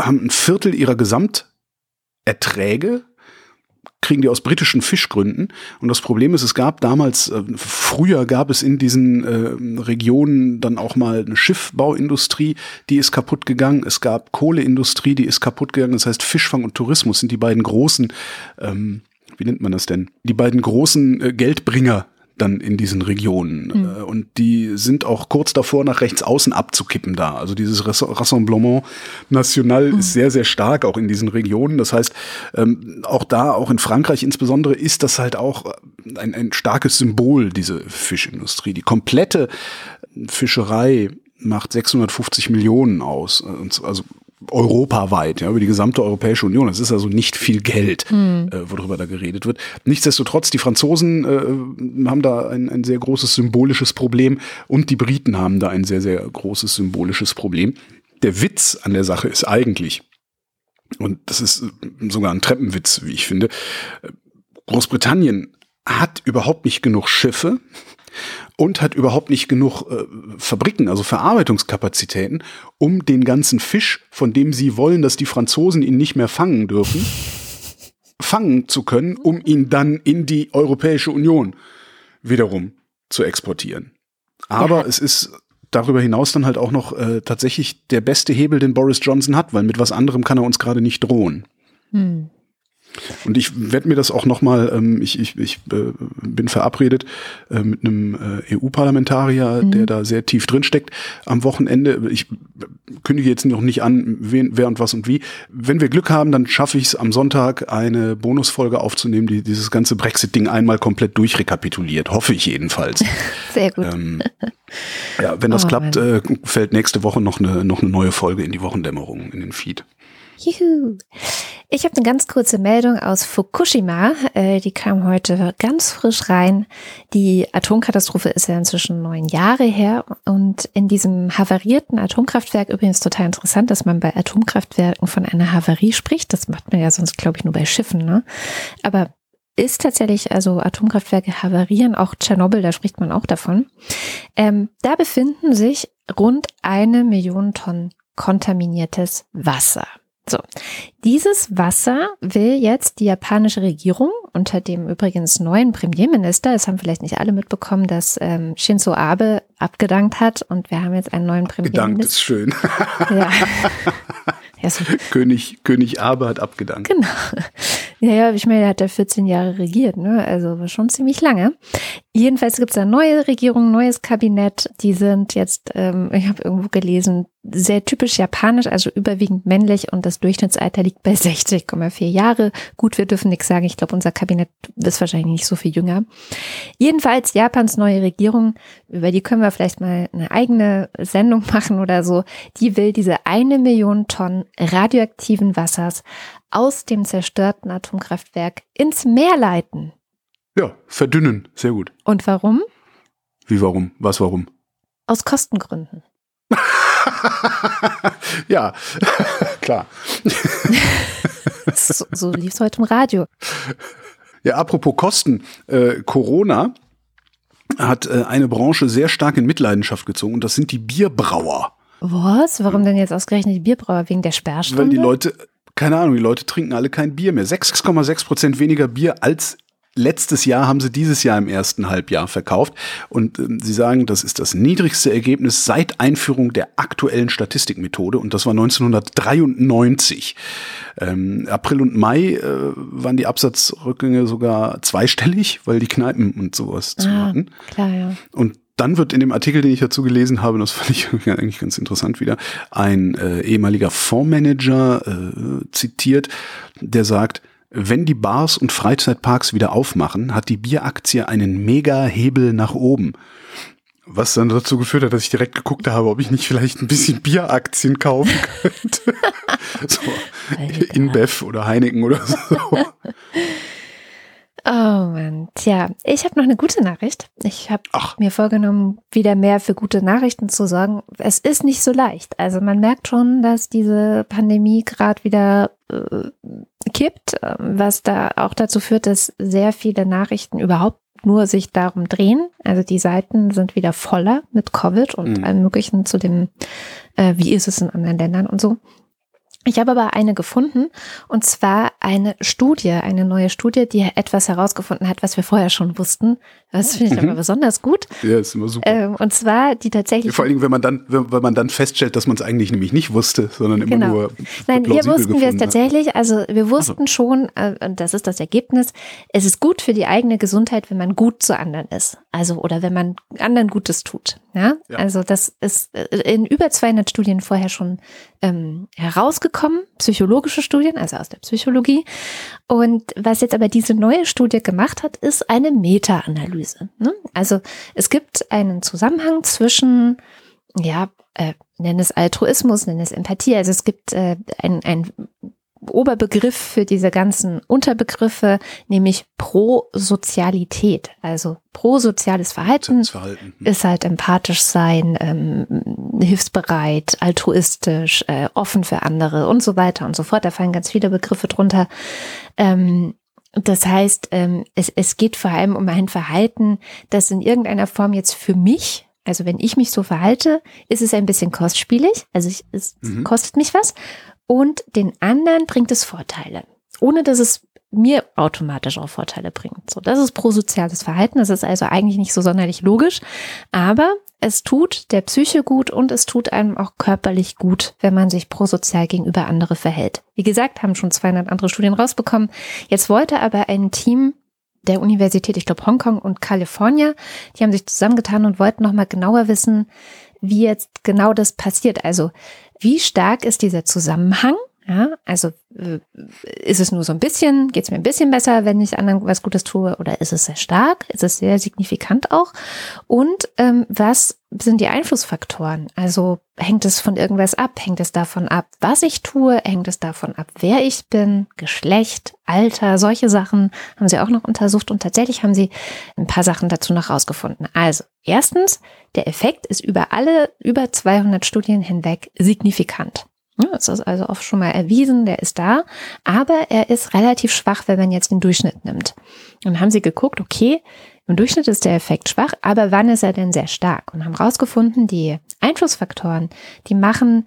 haben ein Viertel ihrer Gesamterträge kriegen die aus britischen Fischgründen. Und das Problem ist, es gab damals, äh, früher gab es in diesen äh, Regionen dann auch mal eine Schiffbauindustrie, die ist kaputt gegangen. Es gab Kohleindustrie, die ist kaputt gegangen. Das heißt, Fischfang und Tourismus sind die beiden großen, ähm, wie nennt man das denn? Die beiden großen äh, Geldbringer dann in diesen Regionen. Mhm. Und die sind auch kurz davor, nach rechts außen abzukippen da. Also dieses Rassemblement National mhm. ist sehr, sehr stark auch in diesen Regionen. Das heißt, ähm, auch da, auch in Frankreich insbesondere, ist das halt auch ein, ein starkes Symbol, diese Fischindustrie. Die komplette Fischerei macht 650 Millionen aus. Also europaweit, ja, über die gesamte Europäische Union. Das ist also nicht viel Geld, mhm. äh, worüber da geredet wird. Nichtsdestotrotz, die Franzosen äh, haben da ein, ein sehr großes symbolisches Problem und die Briten haben da ein sehr, sehr großes symbolisches Problem. Der Witz an der Sache ist eigentlich, und das ist sogar ein Treppenwitz, wie ich finde, Großbritannien hat überhaupt nicht genug Schiffe, und hat überhaupt nicht genug äh, Fabriken, also Verarbeitungskapazitäten, um den ganzen Fisch, von dem sie wollen, dass die Franzosen ihn nicht mehr fangen dürfen, fangen zu können, um ihn dann in die Europäische Union wiederum zu exportieren. Aber es ist darüber hinaus dann halt auch noch äh, tatsächlich der beste Hebel, den Boris Johnson hat, weil mit was anderem kann er uns gerade nicht drohen. Hm. Und ich werde mir das auch nochmal, ähm, ich, ich, ich äh, bin verabredet äh, mit einem äh, EU-Parlamentarier, mhm. der da sehr tief drin steckt am Wochenende. Ich kündige jetzt noch nicht an, wen, wer und was und wie. Wenn wir Glück haben, dann schaffe ich es am Sonntag eine Bonusfolge aufzunehmen, die dieses ganze Brexit-Ding einmal komplett durchrekapituliert. Hoffe ich jedenfalls. [laughs] Sehr gut. Ähm, ja, wenn das oh, klappt, äh, fällt nächste Woche noch eine, noch eine neue Folge in die Wochendämmerung, in den Feed. Juhu. Ich habe eine ganz kurze Meldung aus Fukushima. Äh, die kam heute ganz frisch rein. Die Atomkatastrophe ist ja inzwischen neun Jahre her. Und in diesem havarierten Atomkraftwerk, übrigens total interessant, dass man bei Atomkraftwerken von einer Havarie spricht. Das macht man ja sonst, glaube ich, nur bei Schiffen. Ne? Aber ist tatsächlich, also Atomkraftwerke havarieren, auch Tschernobyl, da spricht man auch davon. Ähm, da befinden sich rund eine Million Tonnen kontaminiertes Wasser. So, dieses Wasser will jetzt die japanische Regierung unter dem übrigens neuen Premierminister, es haben vielleicht nicht alle mitbekommen, dass ähm, Shinzo Abe abgedankt hat und wir haben jetzt einen neuen Premierminister. Abgedankt ist schön. Ja. [laughs] ja so. König, König Abe hat abgedankt. Genau. Ja, ja, ich meine, er hat ja 14 Jahre regiert, ne? Also schon ziemlich lange. Jedenfalls gibt es eine neue Regierung, neues Kabinett. Die sind jetzt, ähm, ich habe irgendwo gelesen, sehr typisch japanisch, also überwiegend männlich und das Durchschnittsalter liegt bei 60,4 Jahre. Gut, wir dürfen nichts sagen. Ich glaube, unser Kabinett ist wahrscheinlich nicht so viel jünger. Jedenfalls Japans neue Regierung, über die können wir vielleicht mal eine eigene Sendung [laughs] machen oder so. Die will diese eine Million Tonnen radioaktiven Wassers aus dem zerstörten Atomkraftwerk ins Meer leiten. Ja, verdünnen. Sehr gut. Und warum? Wie warum? Was warum? Aus Kostengründen. [laughs] ja, [laughs] klar. [laughs] so, so lief es heute im Radio. Ja, apropos Kosten. Äh, Corona hat äh, eine Branche sehr stark in Mitleidenschaft gezogen und das sind die Bierbrauer. Was? Warum denn jetzt ausgerechnet die Bierbrauer? Wegen der Sperrstunde? Weil die Leute, keine Ahnung, die Leute trinken alle kein Bier mehr. 6,6 Prozent weniger Bier als letztes Jahr haben sie dieses Jahr im ersten Halbjahr verkauft. Und äh, sie sagen, das ist das niedrigste Ergebnis seit Einführung der aktuellen Statistikmethode. Und das war 1993. Ähm, April und Mai äh, waren die Absatzrückgänge sogar zweistellig, weil die Kneipen und sowas zu ah, hatten. Klar, ja. Und dann wird in dem Artikel, den ich dazu gelesen habe, das fand ich [laughs] eigentlich ganz interessant wieder, ein äh, ehemaliger Fondsmanager äh, zitiert, der sagt, wenn die Bars und Freizeitparks wieder aufmachen, hat die Bieraktie einen Mega-Hebel nach oben. Was dann dazu geführt hat, dass ich direkt geguckt habe, ob ich nicht vielleicht ein bisschen Bieraktien kaufen [laughs] könnte. so, InBev oder Heineken oder so. [laughs] Oh Mann, tja, ich habe noch eine gute Nachricht. Ich habe mir vorgenommen, wieder mehr für gute Nachrichten zu sorgen. Es ist nicht so leicht. Also man merkt schon, dass diese Pandemie gerade wieder äh, kippt, was da auch dazu führt, dass sehr viele Nachrichten überhaupt nur sich darum drehen. Also die Seiten sind wieder voller mit Covid und mhm. allem Möglichen zu dem, äh, wie ist es in anderen Ländern und so. Ich habe aber eine gefunden und zwar eine Studie, eine neue Studie, die etwas herausgefunden hat, was wir vorher schon wussten. Das finde ich mhm. aber besonders gut. Ja, ist immer super. Ähm, und zwar die tatsächlich. Vor allen Dingen, wenn man dann, wenn man dann feststellt, dass man es eigentlich nämlich nicht wusste, sondern immer genau. nur. Nein, hier wussten wir es tatsächlich. Also wir wussten also. schon, äh, und das ist das Ergebnis, es ist gut für die eigene Gesundheit, wenn man gut zu anderen ist. Also oder wenn man anderen Gutes tut. Ja, ja. also das ist äh, in über 200 Studien vorher schon ähm, herausgekommen, psychologische Studien, also aus der Psychologie. Und was jetzt aber diese neue Studie gemacht hat, ist eine Meta-Analyse. Ne? Also es gibt einen Zusammenhang zwischen, ja, äh, nenn es Altruismus, nenn es Empathie. Also es gibt äh, ein, ein Oberbegriff für diese ganzen Unterbegriffe, nämlich Prosozialität. Also prosoziales Verhalten, Verhalten. Hm. ist halt empathisch sein, ähm, hilfsbereit, altruistisch, äh, offen für andere und so weiter und so fort. Da fallen ganz viele Begriffe drunter. Ähm, das heißt, ähm, es, es geht vor allem um ein Verhalten, das in irgendeiner Form jetzt für mich also wenn ich mich so verhalte, ist es ein bisschen kostspielig. Also ich, es mhm. kostet mich was und den anderen bringt es Vorteile, ohne dass es mir automatisch auch Vorteile bringt. So, das ist prosoziales Verhalten. Das ist also eigentlich nicht so sonderlich logisch, aber es tut der Psyche gut und es tut einem auch körperlich gut, wenn man sich prosozial gegenüber andere verhält. Wie gesagt, haben schon 200 andere Studien rausbekommen. Jetzt wollte aber ein Team der Universität, ich glaube Hongkong und Kalifornien, die haben sich zusammengetan und wollten nochmal genauer wissen, wie jetzt genau das passiert. Also wie stark ist dieser Zusammenhang? Ja, also äh, ist es nur so ein bisschen, geht es mir ein bisschen besser, wenn ich anderen was Gutes tue, oder ist es sehr stark? Ist es sehr signifikant auch? Und ähm, was sind die Einflussfaktoren? Also hängt es von irgendwas ab? Hängt es davon ab, was ich tue? Hängt es davon ab, wer ich bin? Geschlecht, Alter, solche Sachen haben sie auch noch untersucht und tatsächlich haben sie ein paar Sachen dazu noch rausgefunden. Also erstens, der Effekt ist über alle über 200 Studien hinweg signifikant. Das ist also oft schon mal erwiesen, der ist da, aber er ist relativ schwach, wenn man jetzt den Durchschnitt nimmt. Und haben sie geguckt, okay, im Durchschnitt ist der Effekt schwach, aber wann ist er denn sehr stark? Und haben rausgefunden, die Einflussfaktoren, die machen,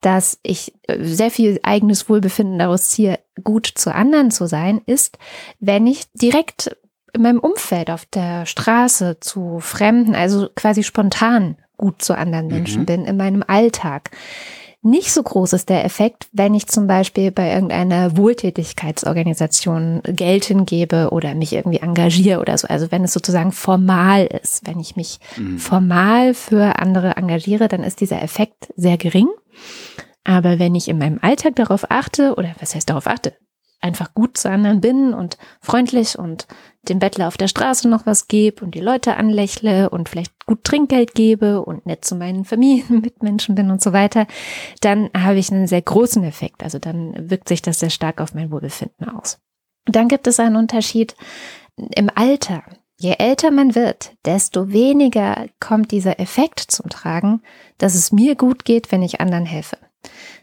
dass ich äh, sehr viel eigenes Wohlbefinden daraus ziehe, gut zu anderen zu sein, ist, wenn ich direkt in meinem Umfeld auf der Straße zu Fremden, also quasi spontan gut zu anderen Menschen mhm. bin, in meinem Alltag nicht so groß ist der Effekt, wenn ich zum Beispiel bei irgendeiner Wohltätigkeitsorganisation Geld hingebe oder mich irgendwie engagiere oder so. Also wenn es sozusagen formal ist, wenn ich mich mhm. formal für andere engagiere, dann ist dieser Effekt sehr gering. Aber wenn ich in meinem Alltag darauf achte, oder was heißt darauf achte, einfach gut zu anderen bin und freundlich und dem Bettler auf der Straße noch was gebe und die Leute anlächle und vielleicht gut Trinkgeld gebe und nett zu meinen Familienmitmenschen bin und so weiter, dann habe ich einen sehr großen Effekt. Also dann wirkt sich das sehr stark auf mein Wohlbefinden aus. dann gibt es einen Unterschied im Alter. Je älter man wird, desto weniger kommt dieser Effekt zum Tragen, dass es mir gut geht, wenn ich anderen helfe.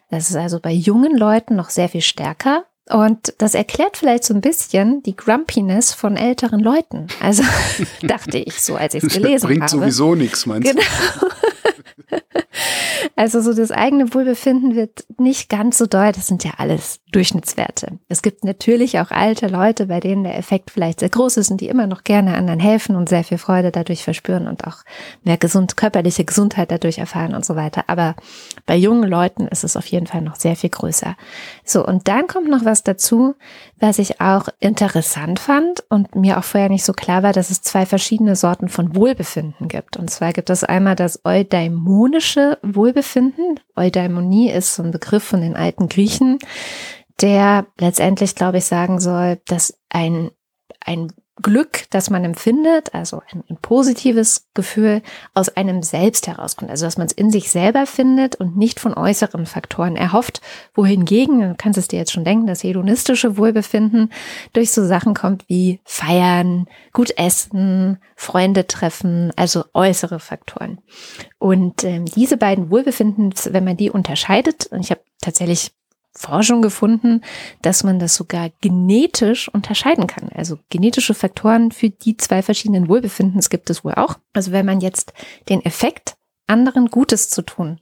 Das ist also bei jungen Leuten noch sehr viel stärker und das erklärt vielleicht so ein bisschen die Grumpiness von älteren Leuten. Also [laughs] dachte ich so, als ich es gelesen habe. Bringt sowieso nichts, meinst genau. [laughs] Also so das eigene Wohlbefinden wird nicht ganz so doll. Das sind ja alles Durchschnittswerte. Es gibt natürlich auch alte Leute, bei denen der Effekt vielleicht sehr groß ist und die immer noch gerne anderen helfen und sehr viel Freude dadurch verspüren und auch mehr gesund, körperliche Gesundheit dadurch erfahren und so weiter. Aber bei jungen Leuten ist es auf jeden Fall noch sehr viel größer. So, und dann kommt noch was dazu, was ich auch interessant fand und mir auch vorher nicht so klar war, dass es zwei verschiedene Sorten von Wohlbefinden gibt. Und zwar gibt es einmal das eudaimonische Wohlbefinden. Eudaimonie ist so ein Begriff von den alten Griechen, der letztendlich, glaube ich, sagen soll, dass ein, ein Glück, das man empfindet, also ein, ein, positives Gefühl, aus einem selbst herauskommt. Also dass man es in sich selber findet und nicht von äußeren Faktoren erhofft. Wohingegen, du kannst es dir jetzt schon denken, das hedonistische Wohlbefinden durch so Sachen kommt wie Feiern, gut essen, Freunde treffen, also äußere Faktoren. Und ähm, diese beiden Wohlbefindens, wenn man die unterscheidet, und ich habe tatsächlich Forschung gefunden, dass man das sogar genetisch unterscheiden kann. Also genetische Faktoren für die zwei verschiedenen Wohlbefindens gibt es wohl auch. Also wenn man jetzt den Effekt, anderen Gutes zu tun,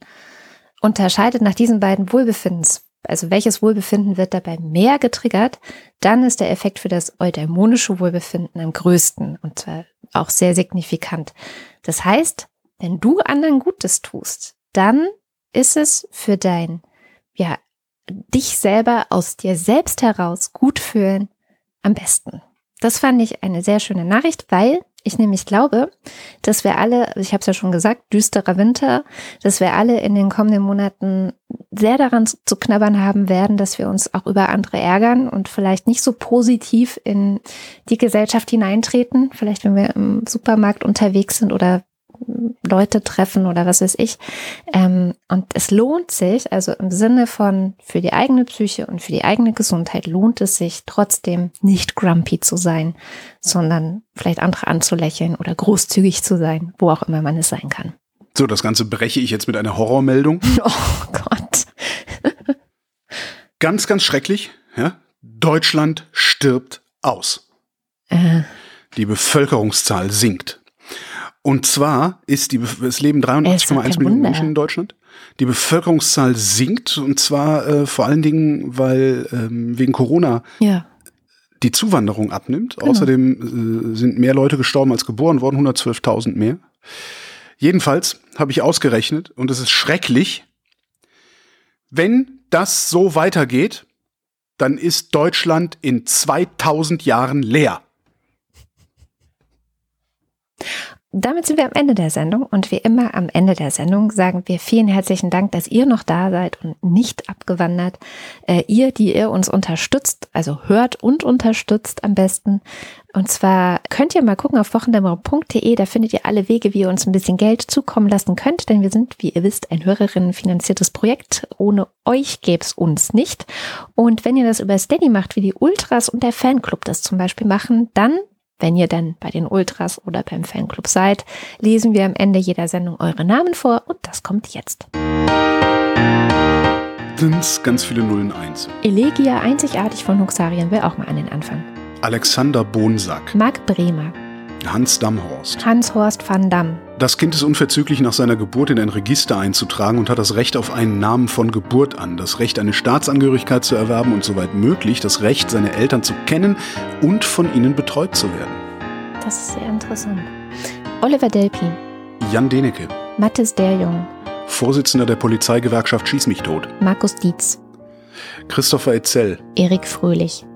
unterscheidet nach diesen beiden Wohlbefindens, also welches Wohlbefinden wird dabei mehr getriggert, dann ist der Effekt für das eudaimonische Wohlbefinden am größten und zwar auch sehr signifikant. Das heißt, wenn du anderen Gutes tust, dann ist es für dein ja, dich selber aus dir selbst heraus gut fühlen am besten. Das fand ich eine sehr schöne Nachricht, weil ich nämlich glaube, dass wir alle, ich habe es ja schon gesagt, düsterer Winter, dass wir alle in den kommenden Monaten sehr daran zu knabbern haben werden, dass wir uns auch über andere ärgern und vielleicht nicht so positiv in die Gesellschaft hineintreten. Vielleicht, wenn wir im Supermarkt unterwegs sind oder Leute treffen oder was weiß ich. Ähm, und es lohnt sich, also im Sinne von für die eigene Psyche und für die eigene Gesundheit lohnt es sich trotzdem nicht grumpy zu sein, sondern vielleicht andere anzulächeln oder großzügig zu sein, wo auch immer man es sein kann. So, das Ganze breche ich jetzt mit einer Horrormeldung. [laughs] Oh Gott. [laughs] ganz, ganz schrecklich. Ja? Deutschland stirbt aus. Äh. Die Bevölkerungszahl sinkt. Und zwar ist die, es leben 83,1 Millionen Menschen in Deutschland. Die Bevölkerungszahl sinkt und zwar äh, vor allen Dingen, weil ähm, wegen Corona ja. die Zuwanderung abnimmt. Genau. Außerdem äh, sind mehr Leute gestorben als geboren worden, 112.000 mehr. Jedenfalls habe ich ausgerechnet und es ist schrecklich, wenn das so weitergeht, dann ist Deutschland in 2000 Jahren leer. Damit sind wir am Ende der Sendung und wie immer am Ende der Sendung sagen wir vielen herzlichen Dank, dass ihr noch da seid und nicht abgewandert. Äh, ihr, die ihr uns unterstützt, also hört und unterstützt am besten. Und zwar könnt ihr mal gucken auf wochendämmerung.de, da findet ihr alle Wege, wie ihr uns ein bisschen Geld zukommen lassen könnt, denn wir sind, wie ihr wisst, ein Hörerinnenfinanziertes Projekt. Ohne euch gäbe es uns nicht. Und wenn ihr das über Steady macht, wie die Ultras und der Fanclub das zum Beispiel machen, dann wenn ihr dann bei den Ultras oder beim Fanclub seid, lesen wir am Ende jeder Sendung eure Namen vor und das kommt jetzt. Sind's ganz viele Nullen eins. Elegia einzigartig von Huxarien will auch mal an den Anfang. Alexander Bonsack. Marc Bremer. Hans Damhorst. Hans-Horst van Damme. Das Kind ist unverzüglich nach seiner Geburt in ein Register einzutragen und hat das Recht auf einen Namen von Geburt an, das Recht, eine Staatsangehörigkeit zu erwerben und soweit möglich das Recht, seine Eltern zu kennen und von ihnen betreut zu werden. Das ist sehr interessant. Oliver Delpin. Jan Denecke. Mathis Derjung. Vorsitzender der Polizeigewerkschaft Schieß mich tot. Markus Dietz. Christopher Etzel. Erik Fröhlich.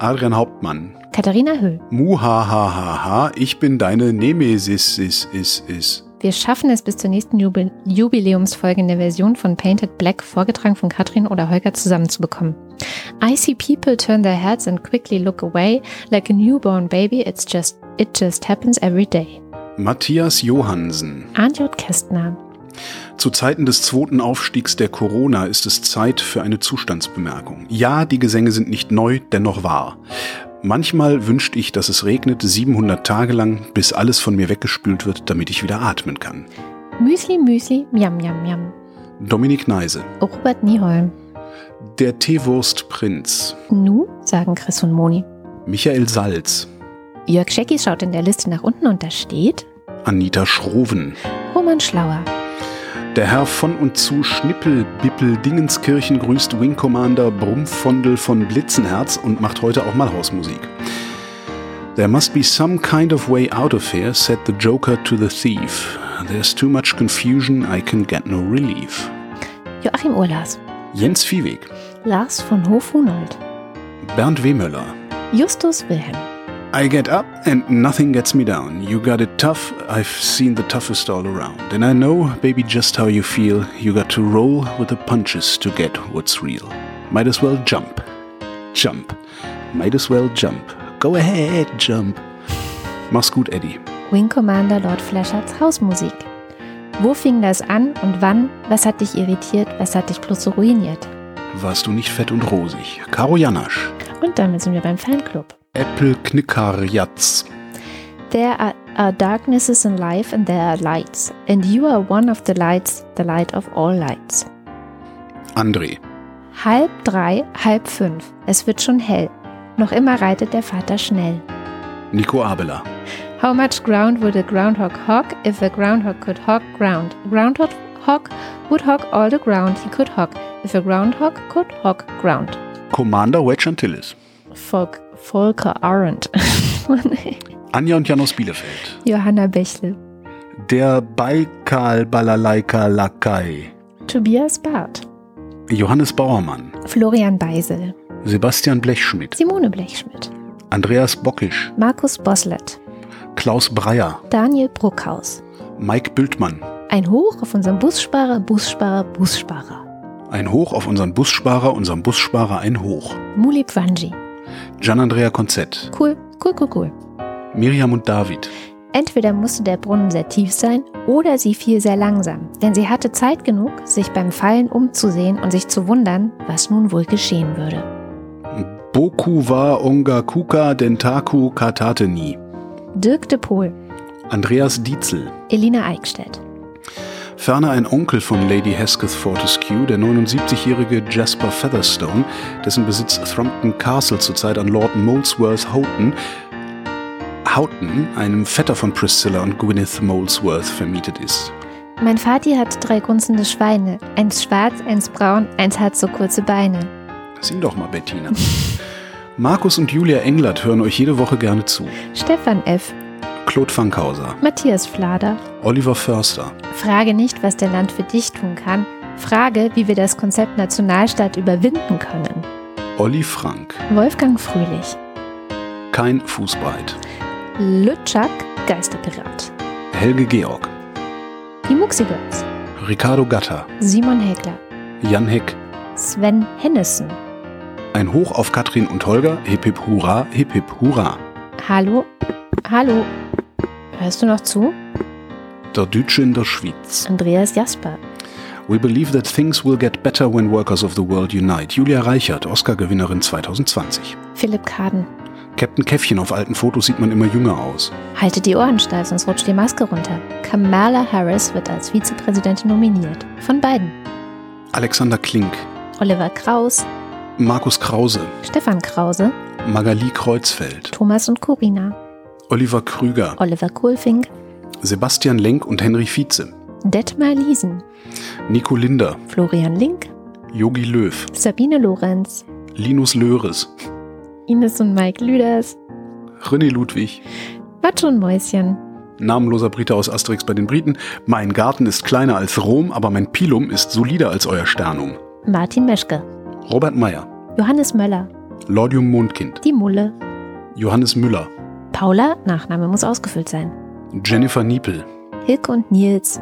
Adrian Hauptmann. Katharina Höll. Muhahaha, ich bin deine Nemesis, is, is, is. Wir schaffen es bis zur nächsten Jubil Jubiläumsfolge in der Version von Painted Black, vorgetragen von Katrin oder Holger, zusammenzubekommen. I see people turn their heads and quickly look away like a newborn baby. It's just, it just happens every day. Matthias Johansen. Arndt Kästner. Zu Zeiten des zweiten Aufstiegs der Corona ist es Zeit für eine Zustandsbemerkung. Ja, die Gesänge sind nicht neu, dennoch wahr. Manchmal wünscht ich, dass es regnet 700 Tage lang, bis alles von mir weggespült wird, damit ich wieder atmen kann. Müsli, Müsli, Miam, Miam, Miam. Dominik Neise. Robert Nieholm. Der Teewurstprinz. Nu, sagen Chris und Moni. Michael Salz. Jörg Schecki schaut in der Liste nach unten und da steht Anita Schroven. Roman Schlauer. Der Herr von und zu Schnippel-Bippel Dingenskirchen grüßt Wing Commander Brummfondel von Blitzenherz und macht heute auch mal Hausmusik. There must be some kind of way out of here, said the Joker to the thief. There's too much confusion, I can get no relief. Joachim Urlas. Jens Viehweg. Lars von Hof-Hunold. Bernd Wehmöller. Justus Wilhelm. I get up and nothing gets me down. You got it tough, I've seen the toughest all around. And I know, baby, just how you feel. You got to roll with the punches to get what's real. Might as well jump. Jump. Might as well jump. Go ahead, jump. Mach's gut, Eddie. Wing Commander Lord Flashards Hausmusik. Wo fing das an und wann? Was hat dich irritiert? Was hat dich bloß so ruiniert? Warst du nicht fett und rosig? Karo Janasch. Und damit sind wir beim Fanclub. Apple Knickarjatz. There are, are darknesses in life and there are lights. And you are one of the lights, the light of all lights. André. Halb drei, halb fünf. Es wird schon hell. Noch immer reitet der Vater schnell. Nico Abela. How much ground would a groundhog hog if a groundhog could hog ground? Groundhog hog would hog all the ground he could hog if a groundhog could hog ground. Commander Wedge Antilles. Volk, Volker Arendt. [laughs] Anja und Jan aus Bielefeld. Johanna Bächle. Der Baikal Balalaika Lakai. Tobias Barth. Johannes Bauermann. Florian Beisel. Sebastian Blechschmidt. Simone Blechschmidt. Andreas Bockisch. Markus Boslett. Klaus Breyer. Daniel Bruckhaus. Mike Bültmann. Ein Hoch auf unseren Bussparer, Bussparer, Bussparer. Ein Hoch auf unseren Bussparer, unserem Bussparer ein Hoch. Mulip Wanji. Gian-Andrea Konzett. Cool, cool, cool, cool. Miriam und David. Entweder musste der Brunnen sehr tief sein oder sie fiel sehr langsam, denn sie hatte Zeit genug, sich beim Fallen umzusehen und sich zu wundern, was nun wohl geschehen würde. Boku wa Ongakuka Dentaku Katateni. Dirk de Pohl, Andreas Dietzel. Elina Eickstedt, Ferner ein Onkel von Lady Hesketh Fortescue, der 79-jährige Jasper Featherstone, dessen Besitz Thrompton Castle zurzeit an Lord Molesworth Houghton, Houghton, einem Vetter von Priscilla und Gwyneth Molesworth, vermietet ist. Mein Vati hat drei grunzende Schweine. Eins schwarz, eins braun, eins hat so kurze Beine. Sing doch mal, Bettina. [laughs] Markus und Julia Englert hören euch jede Woche gerne zu. Stefan F., Claude Fankhauser, Matthias Flader. Oliver Förster, Frage nicht, was der Land für dich tun kann. Frage, wie wir das Konzept Nationalstaat überwinden können. Olli Frank, Wolfgang Fröhlich, kein Fußbreit, Lütschak, Geisterpirat. Helge Georg, Die Muxigirls, Ricardo Gatter, Simon Hägler, Jan Heck, Sven Hennissen. ein Hoch auf Katrin und Holger, hip hip hurra, hip hip hurra. Hallo, hallo. Hörst du noch zu? Der Deutsche in der Schweiz. Andreas Jasper, We believe that things will get better when workers of the world unite. Julia Reichert, Oscar-Gewinnerin 2020. Philipp Kaden. Captain Käffchen auf alten Fotos sieht man immer jünger aus. Haltet die Ohren steif, sonst rutscht die Maske runter. Kamala Harris wird als Vizepräsidentin nominiert. Von beiden. Alexander Klink, Oliver Kraus, Markus Krause, Stefan Krause, Magali Kreuzfeld, Thomas und Corina, Oliver Krüger, Oliver Kohlfink, Sebastian Lenk und Henry Vize, Detmar Liesen, Nico Linder, Florian Link, Yogi Löw, Sabine Lorenz, Linus Löres, Ines und Mike Lüders, René Ludwig, Watsch und Mäuschen, namenloser Brite aus Asterix bei den Briten. Mein Garten ist kleiner als Rom, aber mein Pilum ist solider als euer Sternum. Martin Meschke, Robert Meyer, Johannes Möller, Lordium Mondkind, Die Mulle, Johannes Müller, Paula, Nachname muss ausgefüllt sein, Jennifer Niepel. Hilke und Nils,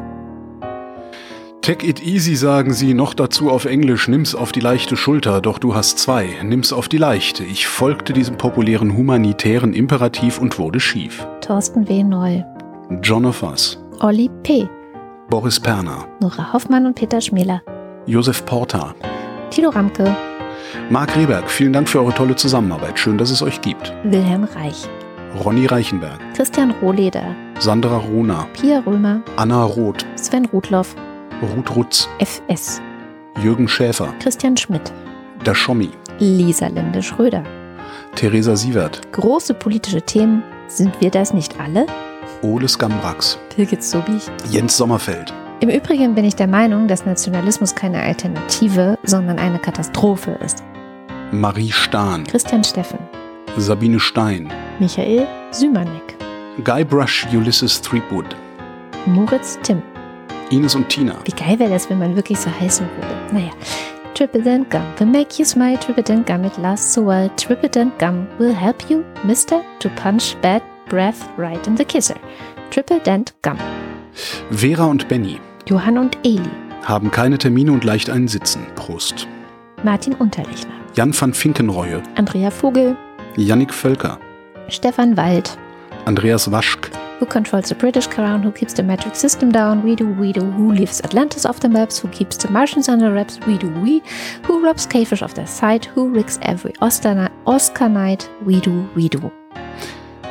Take it easy, sagen sie, noch dazu auf Englisch, nimm's auf die leichte Schulter, doch du hast zwei, nimm's auf die leichte. Ich folgte diesem populären humanitären Imperativ und wurde schief. Thorsten W. Neu, John of Us, Olli P., Boris Perner, Nora Hoffmann und Peter Schmäler, Josef Porta, Tilo Ramke, Marc Rehberg, vielen Dank für eure tolle Zusammenarbeit. Schön, dass es euch gibt. Wilhelm Reich, Ronny Reichenberg, Christian Rohleder, Sandra Rona, Pia Römer, Anna Roth, Sven Rudloff, Ruth Rutz, FS, Jürgen Schäfer, Christian Schmidt, der Schommi, Lisa Linde Schröder. Theresa Sievert, Große politische Themen, sind wir das nicht alle? Ole Skambrax, Birgit Sobich. Jens Sommerfeld, Im Übrigen bin ich der Meinung, dass Nationalismus keine Alternative, sondern eine Katastrophe ist. Marie Stahn, Christian Steffen, Sabine Stein, Michael Sümanek, Guybrush Ulysses Threepwood, Moritz Timm. Ines und Tina, Wie geil wäre das, wenn man wirklich so heißen würde? Naja. Trippident Gum will make you smile. Trippident Gum, it lasts so well. Trippident Gum will help you, mister, to punch bad breath right in the kisser. Trippident Gum. Vera und Benny Johann und Eli. haben keine Termine und leicht einen Sitzen. Prost. Martin Unterlechner. Jan van Finkenreue, Andrea Vogel. Yannick Völker, Stefan Wald. Andreas Waschk. Who controls the British crown? Who keeps the metric system down? We do, we do. Who leaves Atlantis off the maps? Who keeps the Martians under wraps? We do, we. Who robs K-Fish off their side? Who rigs every Oscar, Oscar night? We do, we do.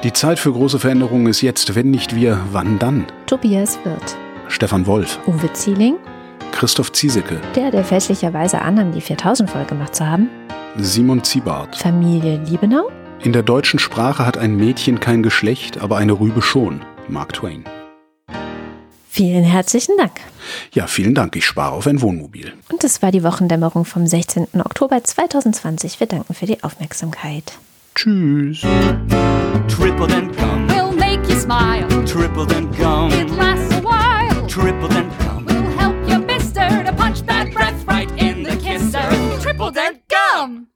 Die Zeit für große Veränderungen ist jetzt. Wenn nicht wir, wann dann? Tobias Wirth. Stefan Wolf. Uwe Zieling. Christoph Ziesecke. Der, der fälschlicherweise annahm, die 4000 voll gemacht zu haben. Simon Ziebart. Familie Liebenau. In der deutschen Sprache hat ein Mädchen kein Geschlecht, aber eine Rübe schon. Mark Twain. Vielen herzlichen Dank. Ja, vielen Dank. Ich spare auf ein Wohnmobil. Und das war die Wochendämmerung vom 16. Oktober 2020. Wir danken für die Aufmerksamkeit. Tschüss. Triple then come. We'll make you smile. Triple then come. It lasts a while. Triple then come. We'll help you, mister, to punch that breath right gum.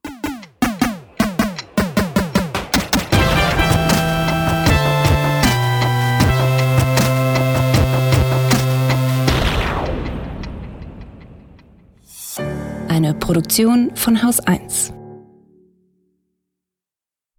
Eine Produktion von Haus 1.